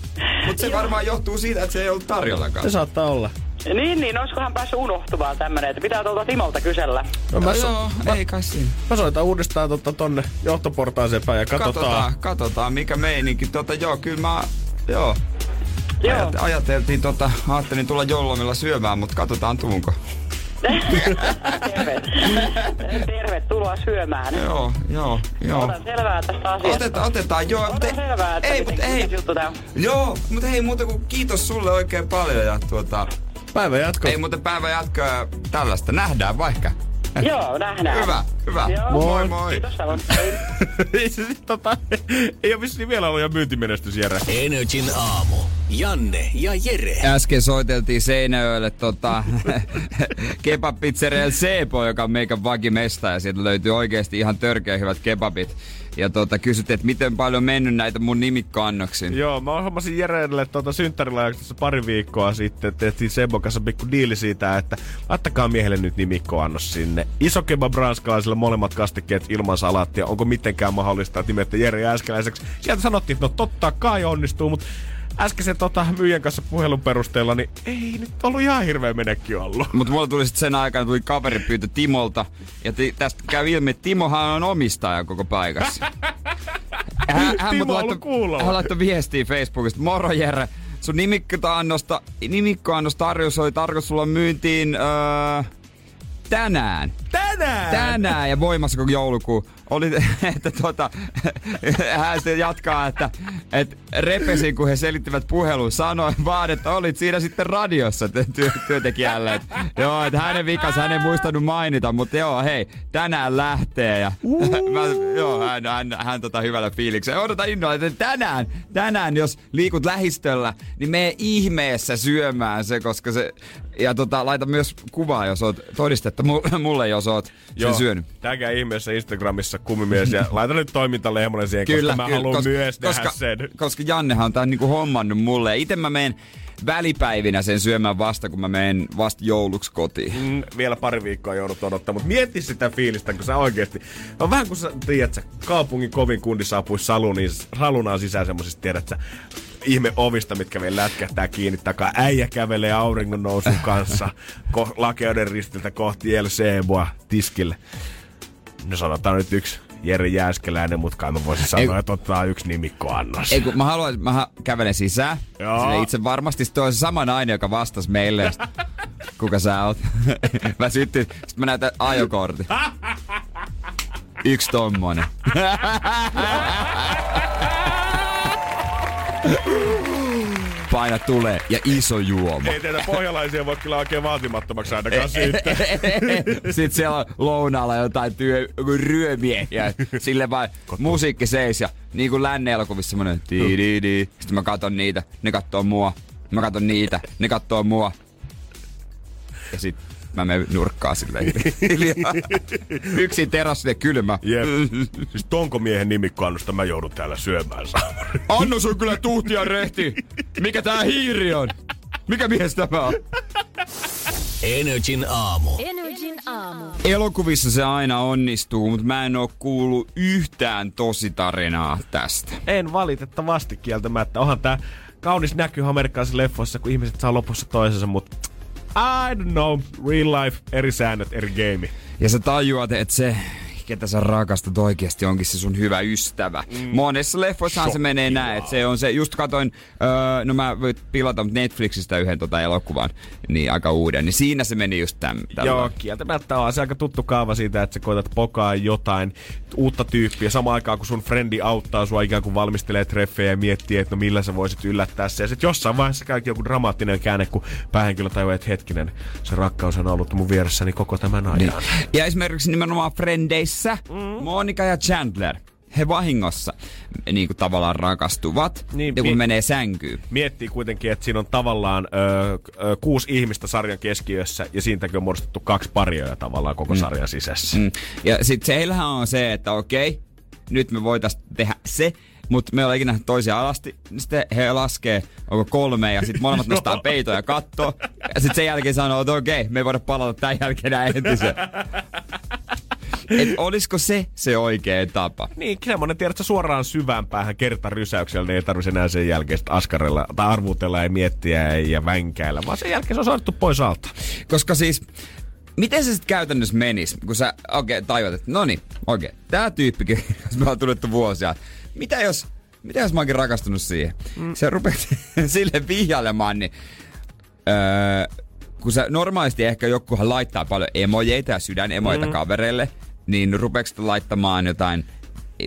Mutta se varmaan johtuu siitä, että se ei ollut tarjollakaan. Se saattaa olla. Niin, niin, olisikohan päässyt unohtumaan tämmönen, että pitää tuolta Timolta kysellä. No mä, so, Joo, ei kai siinä. mä soitan uudestaan tota, tonne johtoportaaseen päin ja katsotaan. Katsotaan, katsotaan mikä meininki. Tota, joo, kyllä mä... Joo. Joo. Ajat, ajateltiin, tota, ajattelin tulla joululomilla syömään, mutta katsotaan tuunko. Terve. Tervetuloa syömään. Joo, joo, joo. Otan selvää tästä asiasta. Otetaan, otetaan, joo. Otan mutta- selvää, että ei, miten, mutta ei. juttu tää on. Joo, mutta hei muuta kuin kiitos sulle oikein paljon ja tuota, Päivä jatko. ei muuten päivä jatkoa ja tällaista. Nähdään vaikka. Joo, nähdään. Hyvä, hyvä. Joo. Moi moi. Kiitos ei se sit tota, ei ole vissiin vielä ollut ihan myyntimenestys, Jere. Energin aamu. Janne ja Jere. Äsken soiteltiin Seinäjoelle tota, kebabpizzeria El Sepo, joka on meikän vakimesta ja sieltä löytyy oikeasti ihan törkeä hyvät kebabit. Ja tota, kysyttiin, että miten paljon on mennyt näitä mun nimikkoannoksin. Joo, mä hommasin Jerelle tuota synttärilaajaksessa pari viikkoa sitten. Tehtiin Sebon kanssa pikku diili siitä, että laittakaa miehelle nyt nimikkoannos sinne. Iso kebab ranskalaisilla molemmat kastikkeet ilman salaattia. Onko mitenkään mahdollista, että nimette Jere Äskeläiseksi? Sieltä sanottiin, että no totta kai onnistuu, mutta äskeisen tota, myyjän kanssa puhelun perusteella, niin ei nyt ollut ihan hirveä menekki ollut. Mutta mulla tuli sitten sen aikana tuli kaveri pyytö Timolta. Ja ti- tästä kävi ilmi, että Timohan on omistaja koko paikassa. hän, hän, Timo ollut kuulolla. hän laittoi viestiä Facebookista. Moro Jere, sun nimikkoannosta, nimikkoannos tarjous oli tarkoitus sulla myyntiin öö, tänään. Tänään! Tänään ja voimassa koko joulukuu. Oli, että tota, hän sitten jatkaa, että, että repesin, kun he selittivät puhelun, sanoin vaan, että olit siinä sitten radiossa työ, työntekijälle. Että, joo, että hänen vikansa hän ei muistanut mainita, mutta joo, hei, tänään lähtee. Ja, mä, joo, hän, hän, hän tota hyvällä fiiliksellä. Odota innolla, että tänään, tänään, jos liikut lähistöllä, niin mene ihmeessä syömään se, koska se... Ja tota, laita myös kuvaa, jos oot todistetta mu- mulle, jos oot sen syönyt. Tääkää ihmeessä Instagramissa kumimies ja laita nyt toimintalehmonen siihen, koska mä haluan koska, myös koska, nähdä sen. Koska Jannehan on tän niinku hommannut mulle. Itse mä menen välipäivinä sen syömään vasta, kun mä menen vasta jouluksi kotiin. Mm, vielä pari viikkoa joudut odottaa, mutta mieti sitä fiilistä, kun sä oikeesti... On vähän kuin sä, tiedät sä, kaupungin kovin kundi saapuisi saluniin, salunaan sisään semmosista, tiedät sä, ihme ovista, mitkä vielä lätkähtää kiinni takaa. Äijä kävelee auringon nousun kanssa ko- lakeuden ristiltä kohti El Seboa tiskille. No sanotaan nyt yksi Jere Jääskeläinen, mutta kai mä voisin sanoa, Ei- että ottaa yksi nimikkoannos. Ei kun mä haluan, mä kävelen sisään. Joo. Itse varmasti se sama nainen, joka vastasi meille. Kuka sä oot? mä syttin, sit mä näytän ajokortin. Yksi tommonen. Paina tulee ja iso juoma. Ei teitä pohjalaisia voi kyllä oikein vaatimattomaksi ainakaan siitä. Sitten siellä on lounaalla jotain työ, ryömiehiä. Sille vaan musiikki seis ja niin kuin lännen elokuvissa semmonen di. Sitten mä katon niitä, ne kattoo mua. Mä katon niitä, ne kattoo mua. Ja sit mä menen nurkkaan silleen hiljaa. Yksin terassille kylmä. Jep. Siis tonko miehen nimikkoannosta mä joudun täällä syömään saamari. Annus on kyllä tuhtia rehti. Mikä tää hiiri on? Mikä mies tämä on? Energin aamu. Energin aamu. Elokuvissa se aina onnistuu, mutta mä en oo kuullut yhtään tositarinaa tästä. En valitettavasti kieltämättä. Onhan tää kaunis näky amerikkalaisissa leffoissa, kun ihmiset saa lopussa toisensa, mutta I don't know. Real life, eri säännöt, eri game. Ja sä tajuat, että se, ketä sä rakastat oikeasti onkin se sun hyvä ystävä. Mm. Monessa leffoissahan se menee näin, että se on se, just katoin, öö, no mä voin pilata Netflixistä yhden tota elokuvan, niin aika uuden, niin siinä se meni just täm, tällä. Joo, kieltämättä on se aika tuttu kaava siitä, että sä koetat pokaa jotain uutta tyyppiä samaan aikaan, kun sun frendi auttaa sua ikään kuin valmistelee treffejä ja miettii, että no millä sä voisit yllättää se. Ja sit jossain vaiheessa käykin joku dramaattinen käänne, kun päähenkilö tajuaa, että hetkinen, se rakkaus on ollut mun vieressäni koko tämän ajan. Niin. Ja esimerkiksi nimenomaan Frendeissä mm. Monika ja Chandler he vahingossa niin kuin tavallaan rakastuvat Niin, ja kun mi- menee sänkyyn. Miettii kuitenkin, että siinä on tavallaan ö, ö, kuusi ihmistä sarjan keskiössä ja siitäkin on muodostettu kaksi paria tavallaan koko sarjan sisässä. Mm. Ja sitten seillähän on se, että okei, nyt me voitais tehdä se, mutta me ollaan ikinä toisia alasti. niin Sitten he laskee, onko kolme, ja sitten molemmat nostaa peitoja ja kattoo. Ja sitten sen jälkeen sanoo, että okei, me ei voida palata tämän jälkeen entiseen. Et olisiko se se oikea tapa? Niin, semmoinen tiedätkö, suoraan syvään päähän kertarysäyksellä, niin ei tarvitse enää sen jälkeen askarella tai arvutella ja miettiä ja vänkäillä, vaan sen jälkeen se on saatu pois alta. Koska siis, miten se sitten käytännössä menisi, kun sä okei okay, tajuat, että no niin, okei, okay, tää tyyppikin, jos me ollaan tunnettu vuosia, mitä jos, mitä jos mä oonkin rakastunut siihen? Mm. Se rupeat sille vihjailemaan, niin öö, kun sä normaalisti ehkä jokuhan laittaa paljon emojeita ja sydänemoita mm. kavereille, niin rupeeko laittamaan jotain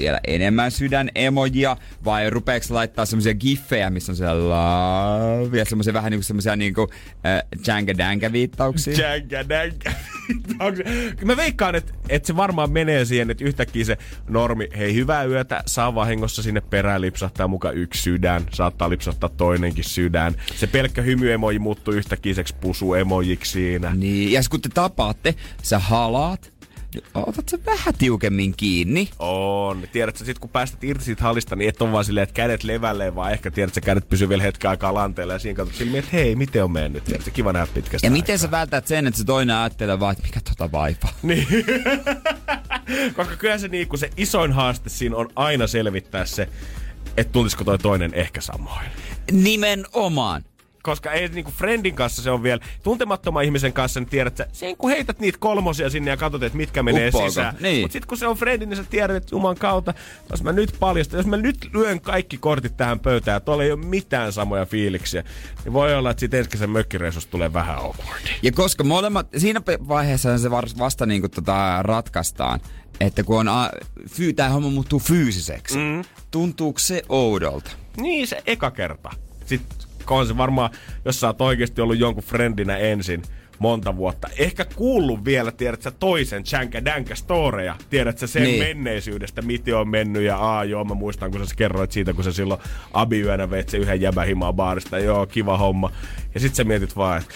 vielä enemmän sydänemojia, vai rupeeko laittaa semmoisia giffejä, missä on siellä love, ja semmoisia vähän niinku semmoisia niinku äh, janka viittauksia Jänkä, dänkä. Mä veikkaan, että, että se varmaan menee siihen, että yhtäkkiä se normi, hei hyvää yötä, saa vahingossa sinne perään lipsahtaa mukaan yksi sydän, saattaa lipsahtaa toinenkin sydän. Se pelkkä hymyemoji muuttuu yhtäkkiiseksi pusuemojiksi siinä. Niin, ja kun te tapaatte, sä halaat, otat sä vähän tiukemmin kiinni. On. Tiedätkö, sit kun päästät irti siitä hallista, niin et on vaan silleen, että kädet levälleen, vaan ehkä tiedät, että kädet pysyy vielä hetken aikaa lanteella ja siinä katsot silmiin, että hei, miten on mennyt? Tiedätkö, kiva nähdä pitkästä Ja aikaa. miten sä vältät sen, että se toinen ajattelee vaan, että mikä tota vaipaa? Niin. Koska kyllä se, niin, kun se isoin haaste siinä on aina selvittää se, että tuntisiko toi toinen ehkä samoin. Nimenomaan. Koska ei niinku friendin kanssa se on vielä, tuntemattoman ihmisen kanssa, niin tiedät sä, sen kun heität niitä kolmosia sinne ja katsot, että mitkä menee Uppoako? sisään. Niin. Mut sit kun se on friendin, niin sä tiedät, että juman kautta, jos mä nyt paljastan, jos mä nyt lyön kaikki kortit tähän pöytään, tuolla ei ole mitään samoja fiiliksiä, niin voi olla, että sit ensi mökkireissusta tulee vähän awkwardi. Ja koska molemmat, siinä vaiheessa se vasta niinku tota ratkaistaan, että kun on, a- fyy, tää homma muuttuu fyysiseksi. Mm. Tuntuuko se oudolta? Niin se eka kerta. Sitten on se varmaan, jos sä oot oikeasti ollut jonkun friendinä ensin monta vuotta. Ehkä kuullut vielä, tiedät sä, toisen Chanka Danka storeja. Tiedät sä sen niin. menneisyydestä, miten on mennyt. Ja aa, joo, mä muistan, kun sä kerroit siitä, kun sä silloin abiyönä veit se yhden jäbähimaa baarista. Joo, kiva homma. Ja sit sä mietit vaan, että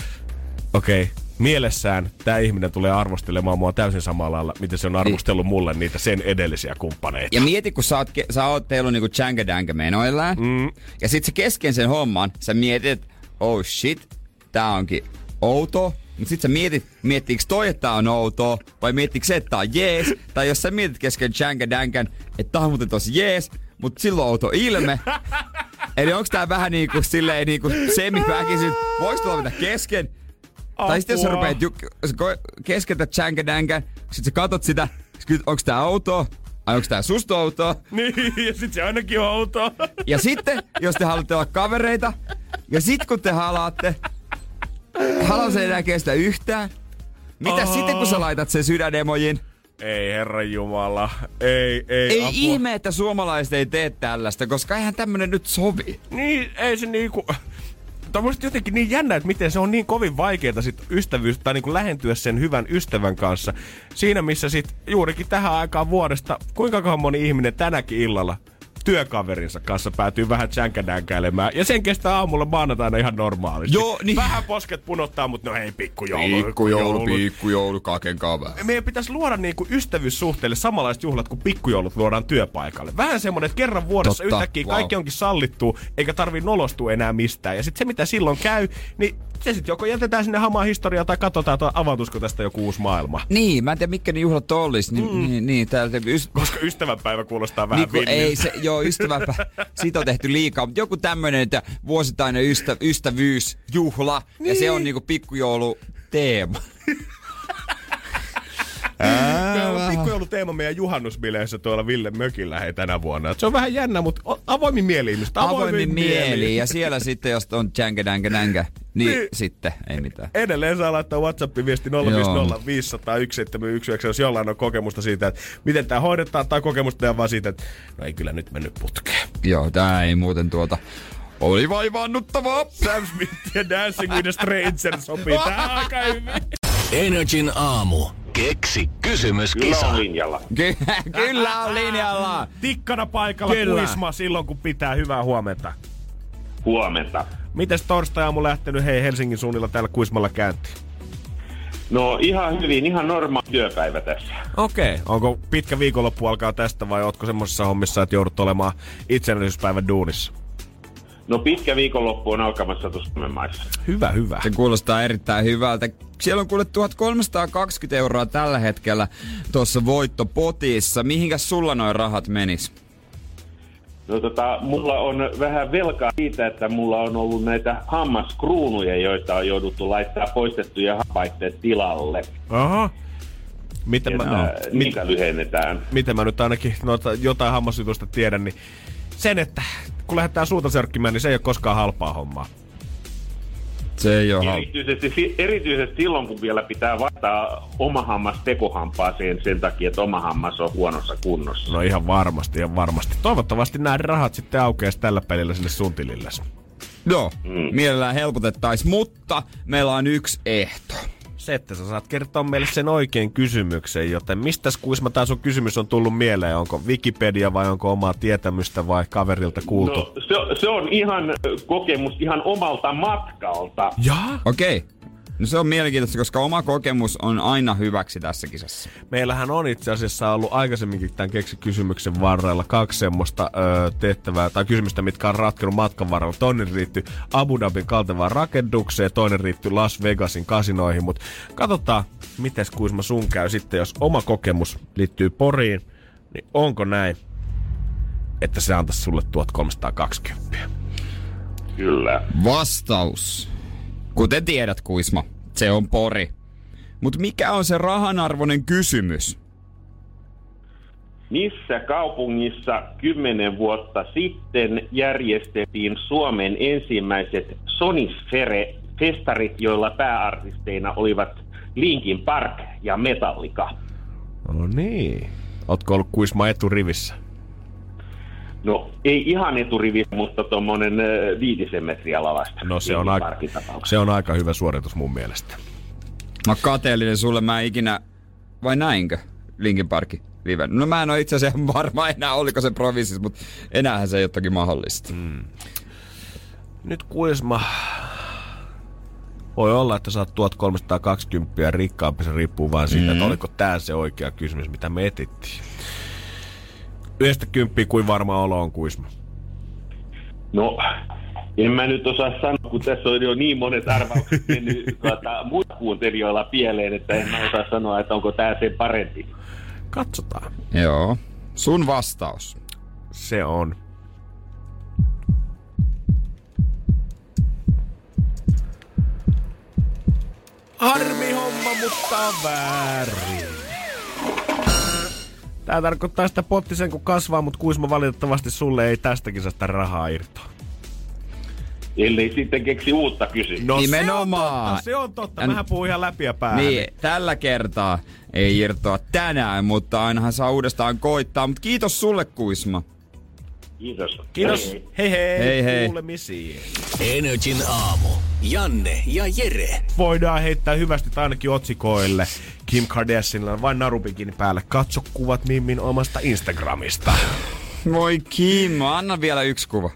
okei, okay, mielessään tämä ihminen tulee arvostelemaan mua täysin samalla lailla, miten se on arvostellut mulle niitä sen edellisiä kumppaneita. Ja mieti, kun sä oot, ke- sä oot teillä niinku changadanga menoillaan, mm. ja sit sä kesken sen homman, sä mietit, että oh shit, tää onkin outo, Mut sit sä mietit, miettiiks toi, että tää on outoa, vai miettiiks se, että tää on jees, tai jos sä mietit kesken changadangan, että tää on muuten tosi jees, mut silloin on outo ilme. Eli onks tää vähän niinku silleen niinku semiväkisin, voiks tulla mitä kesken? Tai sitten jos sä Apua. rupeat ju- sä ko- keskeltä changadangan, sit sä katot sitä, sit onks tää outoa, ai onks tää susta outoa? Niin, ja sit se ainakin on outoa. Ja sitten, jos te haluatte olla kavereita, ja sit kun te halaatte, haluaa se enää kestä yhtään. Mitä Oh. sitten, kun sä laitat sen sydänemojin? Ei, herran jumala. Ei, ei, Ei apua. ihme, että suomalaiset ei tee tällaista, koska eihän tämmönen nyt sovi. Niin, ei se niinku... Tämä on jotenkin niin jännä, että miten se on niin kovin vaikeaa sit ystävyys, tai niin lähentyä sen hyvän ystävän kanssa. Siinä missä sit juurikin tähän aikaan vuodesta, kuinka moni ihminen tänäkin illalla työkaverinsa kanssa päätyy vähän tsänkänänkäilemään. Ja sen kestää aamulla maanantaina ihan normaalisti. Joo, niin. Vähän posket punottaa, mutta no hei, pikkujoulu. Pikkujoulu, pikkujoulu, kaken kavää. Meidän pitäisi luoda niinku ystävyyssuhteille samanlaiset juhlat kuin pikkujoulut luodaan työpaikalle. Vähän semmonen, että kerran vuodessa Totta, yhtäkkiä wow. kaikki onkin sallittu, eikä tarvii nolostua enää mistään. Ja sitten se, mitä silloin käy, niin se sitten joko jätetään sinne hamaan historiaa tai katsotaan, että avautuisiko tästä joku uusi maailma. Niin, mä en tiedä mitkä ne juhlat olis. Niin, mm. niin, niin täältä yst... Koska ystävänpäivä kuulostaa vähän Niin, ei se, joo, ystäväpä, siitä on tehty liikaa, mutta joku tämmönen, että vuosittainen ystä, ystävyysjuhla, niin. ja se on niinku pikkujoulu teema. Meillä on pikkujouluteema meidän juhannusbileissä tuolla Ville mökillä hei tänä vuonna. Et se on vähän jännä, mutta avoimin mieli ihmistä. Avoimin mieli. Ja siellä sitten, jos on jänkä dänkä dänkä, niin, Niin. sitten ei mitään. Edelleen saa laittaa WhatsApp-viesti 050 500 171, jos jollain on kokemusta siitä, että miten tämä hoidetaan, tai kokemusta ja vaan siitä, että no ei kyllä nyt mennyt putkeen. Joo, tää ei muuten tuota... Oli vaivaannuttavaa! Sam Smith ja Dancing with a Stranger sopii tähän aika hyvin. Energin aamu. Keksi kysymyskisa. Kyllä on linjalla. Ky- kyllä on linjalla! Tikkana paikalla Kyllä. Kuisma silloin, kun pitää. Hyvää huomenta. Huomenta. Mites torstai aamu lähtenyt hei Helsingin suunnilla täällä Kuismalla käyntiin? No ihan hyvin, ihan normaali työpäivä tässä. Okei. Okay. Onko pitkä viikonloppu alkaa tästä vai ootko semmoisessa hommissa, että joudut olemaan itsenäisyyspäivän duunissa? No pitkä viikonloppu on alkamassa tuossa maissa. Hyvä, hyvä. Se kuulostaa erittäin hyvältä. Siellä on kuule 1320 euroa tällä hetkellä tuossa voittopotissa. Mihinkäs sulla noin rahat menis? No tota, mulla on vähän velkaa siitä, että mulla on ollut näitä hammaskruunuja, joita on jouduttu laittaa poistettuja hapaitteet tilalle. Aha. Miten mä, no, mit, niitä lyhennetään. miten mä nyt ainakin noita, jotain hammasjutusta tiedän, niin sen, että kun lähdetään suuta sörkkimään, niin se ei ole koskaan halpaa hommaa. Se ei ole. Erityisesti, si- erityisesti silloin, kun vielä pitää vaihtaa oma hammas tekohampaaseen sen takia, että oma hammas on huonossa kunnossa. No ihan varmasti, ihan varmasti. Toivottavasti nämä rahat sitten aukeaisi tällä pelillä sinne sun tilillesi. Joo, mm. mielellään helpotettais, mutta meillä on yksi ehto. Se, että sä saat kertoa meille sen oikein kysymyksen, joten mistäs Kuisma tää sun kysymys on tullut mieleen? Onko Wikipedia vai onko omaa tietämystä vai kaverilta kuultu? No, se, se on ihan kokemus ihan omalta matkalta. Jaa? Okei. Okay. No se on mielenkiintoista, koska oma kokemus on aina hyväksi tässä kisassa. Meillähän on itse asiassa ollut aikaisemminkin tämän keksi-kysymyksen varrella kaksi semmoista ö, tehtävää tai kysymystä, mitkä on ratkenut matkan varrella. Toinen liittyy Abu Dhabin kaltevaan rakennukseen ja toinen liittyy Las Vegasin kasinoihin. Mutta katsotaan, miten Kuisma sun käy sitten, jos oma kokemus liittyy Poriin, niin onko näin, että se antaisi sulle 1320? Kyllä. Vastaus. Kuten tiedät, Kuisma, se on pori. Mutta mikä on se rahanarvoinen kysymys? Missä kaupungissa kymmenen vuotta sitten järjestettiin Suomen ensimmäiset Sonisfere-festarit, joilla pääartisteina olivat Linkin Park ja Metallica? No niin. Ootko ollut Kuisma eturivissä? No ei ihan eturivi, mutta tuommoinen viitisen metriä lavasta. No se on, aika, se on aika hyvä suoritus mun mielestä. Mä oon kateellinen sulle, mä en ikinä... Vai näinkö? Linkin Parkin live. No mä en ole itse asiassa varma enää, oliko se provinssissa, mutta enäähän se ei toki mahdollista. Mm. Nyt Kuisma... Voi olla, että saat 1320 ja rikkaampi, se riippuu vaan siitä, mm. että oliko tää se oikea kysymys, mitä me etittiin. Yhdestä kymppiä kuin varma olo on Kuisma. No, en mä nyt osaa sanoa, kun tässä on jo niin monet arvaukset mennyt tuota, muut kuuntelijoilla pieleen, että en mä osaa sanoa, että onko tämä se parempi. Katsotaan. Joo. Sun vastaus. Se on. Harmi homma, mutta väärin. Tää tarkoittaa sitä pottisen kun kasvaa, mutta Kuisma valitettavasti sulle ei tästäkin saa sitä rahaa irtoa. Ellei sitten keksi uutta kysymystä. No Nimenomaan. Se on totta, se on totta. Mähän puhun ihan läpi ja päähän. Niin, tällä kertaa ei irtoa tänään, mutta ainahan saa uudestaan koittaa. Mutta kiitos sulle, Kuisma. Kiitos. Kiitos. Hei, Hei hei. Hei, hei. Kuulemisiin. Energin aamu. Janne ja Jere. Voidaan heittää hyvästi ainakin otsikoille. Kim Kardashianilla on vain narupikini päällä. Katso kuvat Mimmin omasta Instagramista. Voi Kim, anna vielä yksi kuva.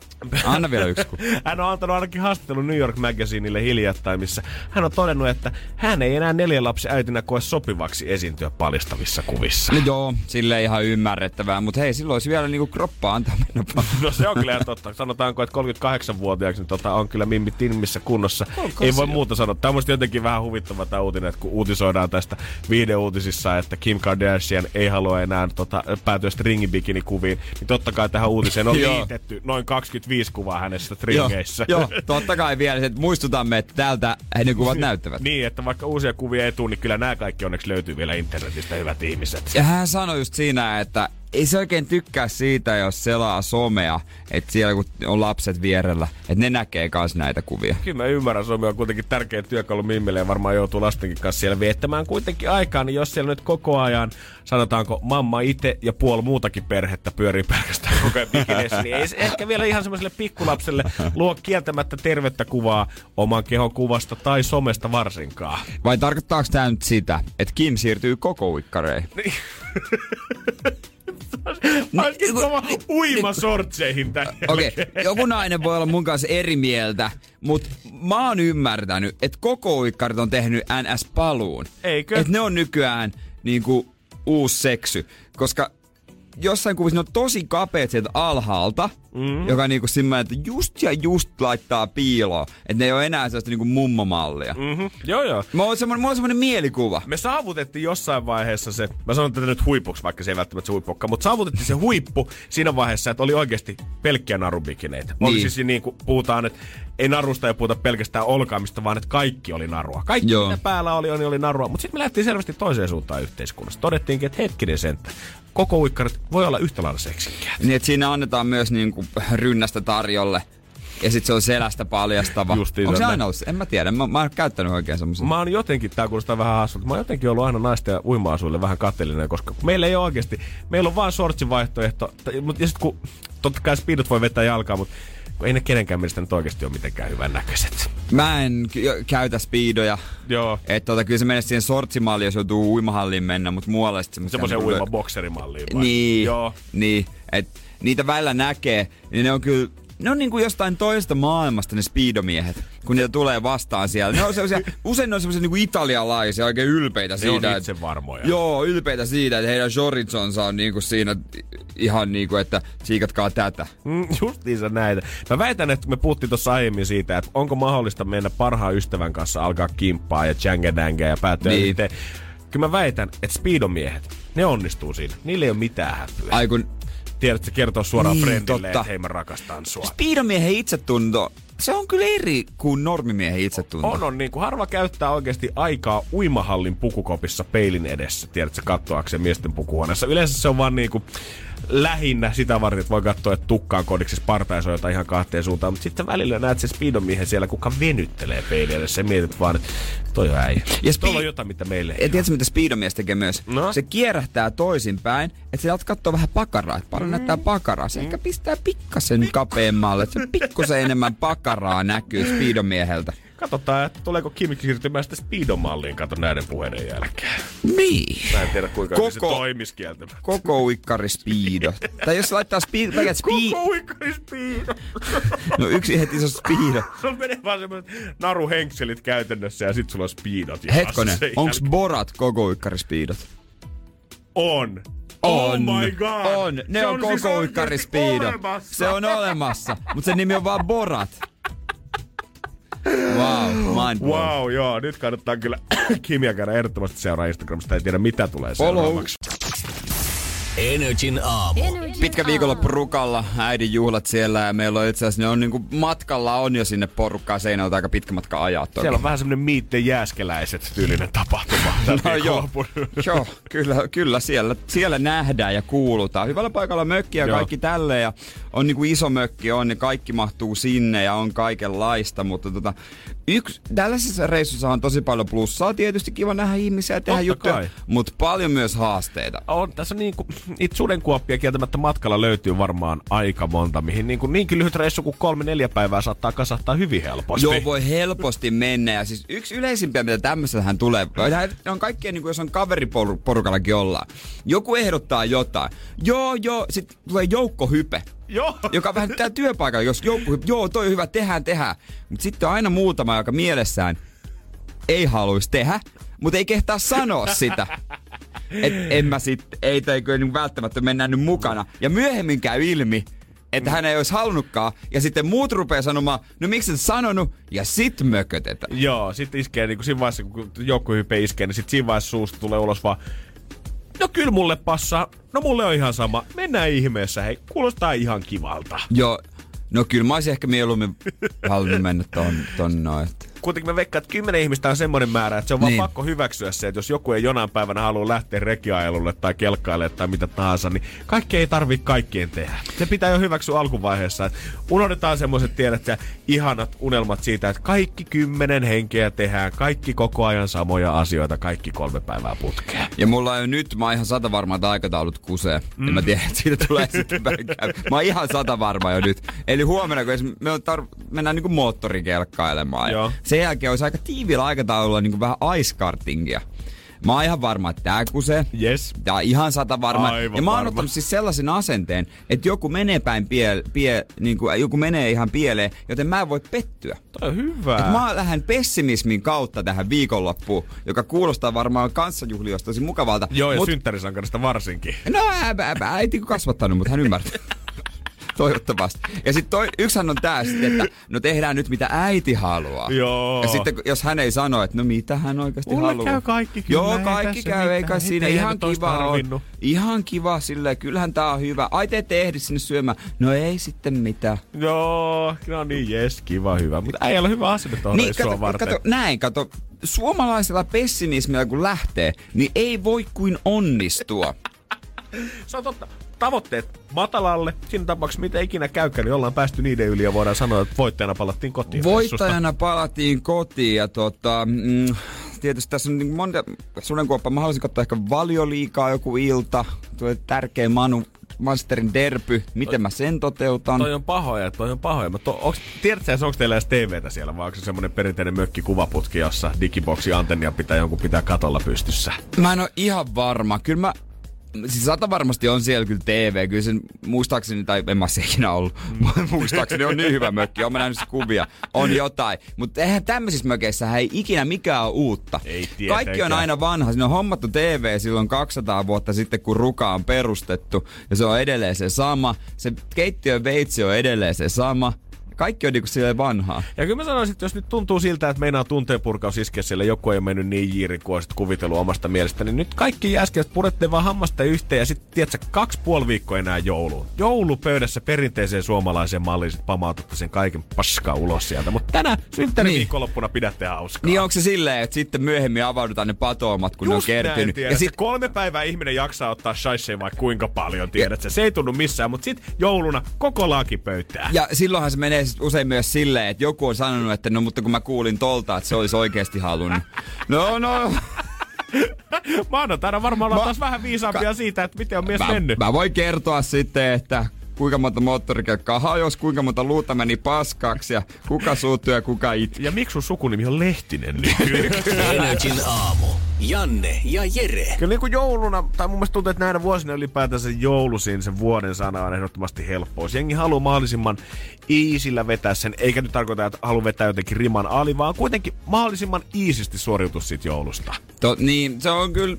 Anna vielä yksi kuva. Hän on antanut ainakin haastattelun New York Magazineille hiljattain, missä hän on todennut, että hän ei enää neljän lapsi äitinä koe sopivaksi esiintyä paljastavissa kuvissa. No joo, sille ihan ymmärrettävää, mutta hei, silloin olisi vielä niinku kroppaa antaa mennä. No se on kyllä totta. Sanotaanko, että 38-vuotiaaksi niin tota, on kyllä Mimmi timmissä kunnossa. Ei voi muuta sanoa. Tämä on jotenkin vähän huvittava tämä uutinen, että kun uutisoidaan tästä viideuutisissa, että Kim Kardashian ei halua enää tota, päätyä stringibikinikuviin, niin totta kai tähän uutiseen on liitetty noin 25 kuvaa hänestä stringeissä. Joo, joo, totta kai vielä, että muistutamme, että täältä ne kuvat näyttävät. Niin, että vaikka uusia kuvia ei tule, niin kyllä nämä kaikki onneksi löytyy vielä internetistä, hyvät ihmiset. Ja hän sanoi just siinä, että ei se oikein tykkää siitä, jos selaa somea, että siellä kun on lapset vierellä, että ne näkee myös näitä kuvia. Kyllä mä ymmärrän, Suomi on kuitenkin tärkeä työkalu Mimmille ja varmaan joutuu lastenkin kanssa siellä viettämään kuitenkin aikaa, niin jos siellä nyt koko ajan, sanotaanko mamma itse ja puoli muutakin perhettä pyörii pelkästään koko ajan bikineissä, niin ei se ehkä vielä ihan semmoiselle pikkulapselle luo kieltämättä tervettä kuvaa oman kehon kuvasta tai somesta varsinkaan. Vai tarkoittaako tämä nyt sitä, että Kim siirtyy koko uikkareihin? Ainakin kova uima sortseihin tänne. Okei, okay, joku nainen voi olla mun kanssa eri mieltä, mutta mä oon ymmärtänyt, että koko uikkarit on tehnyt NS-paluun. Eikö? Että ne on nykyään niinku uusi seksy, koska jossain kuvissa ne on tosi kapeat sieltä alhaalta, mm. joka on niinku semmoinen, että just ja just laittaa piiloon. Että ne ei ole enää sellaista niinku mummomallia. Mm. Mm-hmm. Joo, joo. Mulla on semmoinen, mulla on semmoinen mielikuva. Me saavutettiin jossain vaiheessa se, mä sanon tätä nyt huipuksi, vaikka se ei välttämättä se huippu olekaan, mutta saavutettiin se huippu siinä vaiheessa, että oli oikeasti pelkkiä narubikineitä. Oli Niin. siis niin kuin puhutaan, että ei narusta ja puhuta pelkästään olkaamista, vaan että kaikki oli narua. Kaikki Joo. mitä päällä oli, oli, oli narua. Mutta sitten me lähdettiin selvästi toiseen suuntaan yhteiskunnassa. Todettiinkin, että hetkinen senttä. Koko uikkarit voi olla yhtä lailla seksikkäät. Niin, että siinä annetaan myös niinku rynnästä tarjolle. Ja sitten se on selästä paljastava. Justiinsa Onko se aina ollut? En mä tiedä. Mä, mä oon käyttänyt oikein semmoisen. Mä oon jotenkin, tää kuulostaa vähän hassulta, mä oon jotenkin ollut aina naisten ja uima-asuille vähän kateellinen, koska meillä ei ole oikeasti, meillä on vaan sortsivaihtoehto, t- mut ja sit kun, totta kai speedot voi vetää jalkaa, mutta ei ne kenenkään mielestä nyt oikeasti ole mitenkään hyvän näköiset. Mä en käytä speedoja. Joo. Että tota, kyllä se menee siihen sortsimalliin, jos joutuu uimahalliin mennä, mutta muualle sitten semmoisia... Semmoisen niinku- uima bokserimalliin vai? Niin, Joo. niin. Et niitä välillä näkee, niin ne on kyllä... Ne on niinku jostain toista maailmasta ne speedomiehet, kun niitä tulee vastaan siellä. Ne on sellaisia, usein ne on sellaisia niinku italialaisia, oikein ylpeitä Ne siitä. on että- itsevarmoja. Joo, ylpeitä siitä, että heidän Jorizonsa on niinku siinä ihan niinku, että siikatkaa tätä. Mm, justiinsa näitä. Mä väitän, että me puhuttiin tuossa aiemmin siitä, että onko mahdollista mennä parhaan ystävän kanssa alkaa kimppaa ja jangedängää ja päättyä Niin. niin. Kyllä mä väitän, että speedomiehet, ne onnistuu siinä. Niillä ei ole mitään häpyä. Ai kun Tiedät, se kertoo suoraan Niin, friendille, että hei mä rakastan sua. speedomiehen itsetunto, se on kyllä eri kuin normimiehen itsetunto. On, on niin kuin harva käyttää oikeasti aikaa uimahallin pukukopissa peilin edessä, tiedätkö, katsoakseen miesten pukuhuoneessa. Yleensä se on vaan niin kuin lähinnä sitä varten, että voi katsoa, että tukkaan kodiksi spartaisoo jotain ihan kahteen suuntaan, mutta sitten välillä näet sen speedon miehen siellä, kuka venyttelee peilin edessä ja mietit vaan, että toi on äijä. Ja Ja spe- Tuolla on jotain, mitä meille ei Ja tiedätkö, mitä speedomies tekee myös? No? Se kierähtää toisinpäin, että sä alat katsoa vähän pakaraa, että paljon näyttää pakaraa. Se ehkä pistää pikkasen kapeammalle, se pikkusen enemmän pakaraa näkyy speedomieheltä. Katsotaan, että tuleeko Kim siirtymään sitten speedomalliin, kato näiden puheiden jälkeen. Niin. Mä en tiedä, kuinka Koko... se toimisi kieltämättä. Koko uikkari speedo. tai jos laittaa speed, speed, Koko uikkari speedo. no yksi heti se on speedo. Sulla menee vaan semmoiset naruhenkselit käytännössä ja sit sulla on speedot. Hetkonen, onks borat koko uikkari speedot? On. On. Oh my god. On. Ne Se on, siis koko oikeesti uikkari speedo. olemassa. Se on olemassa, mutta sen nimi on vaan borat. Wow, mind blown. Wow, joo. Nyt kannattaa kyllä Kimia käydä ehdottomasti seuraa Instagramista. Ei tiedä, mitä tulee Follow. seuraavaksi. Energin aamu. Pitkä viikonloppu Rukalla, äidin juhlat siellä ja meillä on itse asiassa, ne on niinku matkalla on jo sinne porukkaa seinältä aika pitkä matka ajaa toki. Siellä on vähän semmonen miitten jääskeläiset tyylinen tapahtuma. No joo, joo kyllä, kyllä siellä, siellä nähdään ja kuulutaan. Hyvällä paikalla mökki ja kaikki tälleen ja on niinku iso mökki on, niin kaikki mahtuu sinne ja on kaikenlaista, mutta tota, yksi, tällaisessa reissussa on tosi paljon plussaa, tietysti kiva nähdä ihmisiä ja tehdä Totta juttuja, kai. mutta paljon myös haasteita. on, tässä on niin kuin, niitä sudenkuoppia kieltämättä matkalla löytyy varmaan aika monta, mihin niin kuin niinkin lyhyt reissu kuin kolme neljä päivää saattaa kasattaa hyvin helposti. Joo, voi helposti mennä. Ja siis yksi yleisimpiä, mitä tämmöisellähän tulee, on kaikkea, niin kuin jos on kaveriporukallakin ollaan. Joku ehdottaa jotain. Joo, joo, sitten tulee joukkohype. Joo. Joka vähän tää työpaikalla, jos joukkohype, joo, toi on hyvä, tehdään, tehdään. Mutta sitten on aina muutama, joka mielessään ei haluaisi tehdä, mutta ei kehtaa sanoa sitä. Et en mä sit, ei tai kyllä niin välttämättä mennä nyt mukana. Ja myöhemmin käy ilmi, että hän ei olisi halunnutkaan. Ja sitten muut rupeaa sanomaan, no miksi et sanonut? Ja sit mökötetään. Joo, sit iskee niin kuin siinä vaiheessa, kun joukkohype iskee, niin sit siinä vaiheessa suusta tulee ulos vaan, no kyllä mulle passaa, no mulle on ihan sama, mennään ihmeessä, hei, kuulostaa ihan kivalta. Joo, no kyllä mä olisin ehkä mieluummin halunnut mennä ton, ton noin. Kuitenkin mä veikkaan, että kymmenen ihmistä on semmoinen määrä, että se on vaan Niin. pakko hyväksyä se, että jos joku ei jonain päivänä halua lähteä rekiajelulle tai kelkkaille tai mitä tahansa, niin kaikki ei tarvi kaikkien tehdä. Se pitää jo hyväksyä alkuvaiheessa. Että unohdetaan semmoiset tiedät ja ihanat unelmat siitä, että kaikki kymmenen henkeä tehdään, kaikki koko ajan samoja asioita, kaikki kolme päivää putkeen. Ja mulla on jo nyt, mä oon ihan sata varma, että aikataulut kusee. Mm. Ja mä tiedän, että siitä tulee sitten. Mä oon ihan sata varma jo nyt. Eli huomenna, kun me on tar- mennään niinku moottorikelkkailemaan. Joo. Sen jälkeen olisi aika tiiviillä aikataululla niinku vähän ice kartingia. Mä oon ihan varma, että tää kusee. Yes. Tää on ihan sata varma. Aivan ja mä oon varma. ottanut siis sellaisen asenteen, että joku menee päin pie, pie, niin kuin, joku menee ihan pieleen, joten mä en voi pettyä. Toi on hyvä. Et mä lähden pessimismin kautta tähän viikonloppuun, joka kuulostaa varmaan kanssajuhliosta tosi mukavalta. Joo, ja Mut- synttärisankarista varsinkin. No, ä, ä, ä, äiti kasvattanut, mutta hän ymmärtää. Toivottavasti. Ja sitten toi, yksihän on tää sitten, että no tehdään nyt mitä äiti haluaa. Joo. Ja sitten jos hän ei sano, että no mitä hän oikeasti Mulle haluaa. käy kaikki kyllä, Joo, ei kaikki käy, mitään. eikä siinä. Ihan kiva on. Ihan kiva silleen, kyllähän tää on hyvä. Ai te ette ehdi sinne syömään. No ei sitten mitään. Joo, no niin, jes, kiva, hyvä. Mutta äijällä on hyvä asenne tuohon Niin, kato, varten. kato, näin, kato. Suomalaisella pessimismillä kun lähtee, niin ei voi kuin onnistua. Se on totta. Tavoitteet matalalle. Siinä tapauksessa mitä ikinä käykään, niin ollaan päästy niiden yli ja voidaan sanoa, että voittajana palattiin kotiin. Voittajana palattiin kotiin ja tota, mm, tietysti tässä on niin monta sudenkuoppa. Mä haluaisin katsoa ehkä valioliikaa joku ilta. Tulee tärkeä Manu Masterin derpy. Miten mä sen toteutan? Toi on pahoja, toi on pahoja. Mä to, onks, tiedätkö onko teillä edes TVtä siellä, vai onko se semmonen perinteinen mökki kuvaputki, jossa digiboksi antennia pitää jonkun pitää katolla pystyssä? Mä en ole ihan varma. Kyllä mä Siis sata varmasti on siellä kyllä TV, kyllä sen muistaakseni, tai en mä se ikinä ollut, muistaakseni on niin hyvä mökki, on mä nähnyt kuvia, on jotain. Mutta eihän tämmöisissä mökeissä ei ikinä mikään ole uutta. Ei Kaikki on aina vanha, siinä on hommattu TV silloin 200 vuotta sitten, kun Ruka on perustettu, ja se on edelleen se sama. Se keittiön veitsi on edelleen se sama. Kaikki on niinku silleen vanhaa. Ja kyllä mä sanoisin, että jos nyt tuntuu siltä, että meinaa tunteen purkaus iskeä siellä, joku ei mennyt niin jiiri kuin olisit kuvitellut omasta mielestä, niin nyt kaikki äskeiset purette vaan hammasta yhteen ja sitten tiedätkö, kaksi puoli viikkoa enää jouluun. Joulupöydässä perinteiseen suomalaiseen malliin sit pamautatte sen kaiken paskaa ulos sieltä. Mutta tänä synttäri Niin. viikonloppuna pidätte hauskaa. Niin onko se silleen, että sitten myöhemmin avaudutaan ne patoomat, kun Just ne on kertynyt. Näin, ja sit... kolme päivää ihminen jaksaa ottaa shaisseja vaikka kuinka paljon, tiedät sä. Se ei tunnu missään, mutta sit jouluna koko laaki pöytää. Ja silloinhan se menee sit usein myös silleen, että joku on sanonut, että no mutta kun mä kuulin tolta, että se olisi oikeasti halunnut. No no, Maanantaina varmaan ollaan Mä- taas vähän viisaampia Ka- siitä, että miten on mies mä, mennyt. mä voin kertoa sitten, että kuinka monta moottorikelkkaa hajosi, kuinka monta luuta meni paskaksi ja kuka suuttui ja kuka itki. Ja miksi sun sukunimi on Lehtinen? Energin aamu. Janne ja Jere. Kyllä niin kuin jouluna, tai mun mielestä tuntuu, että näinä vuosina ylipäätänsä joulusin sen vuoden sana on ehdottomasti helppous. Jengi haluaa mahdollisimman iisillä vetää sen, eikä nyt tarkoita, että haluaa vetää jotenkin riman ali, vaan kuitenkin mahdollisimman iisisti suoriutua siitä joulusta. To, niin, se on kyllä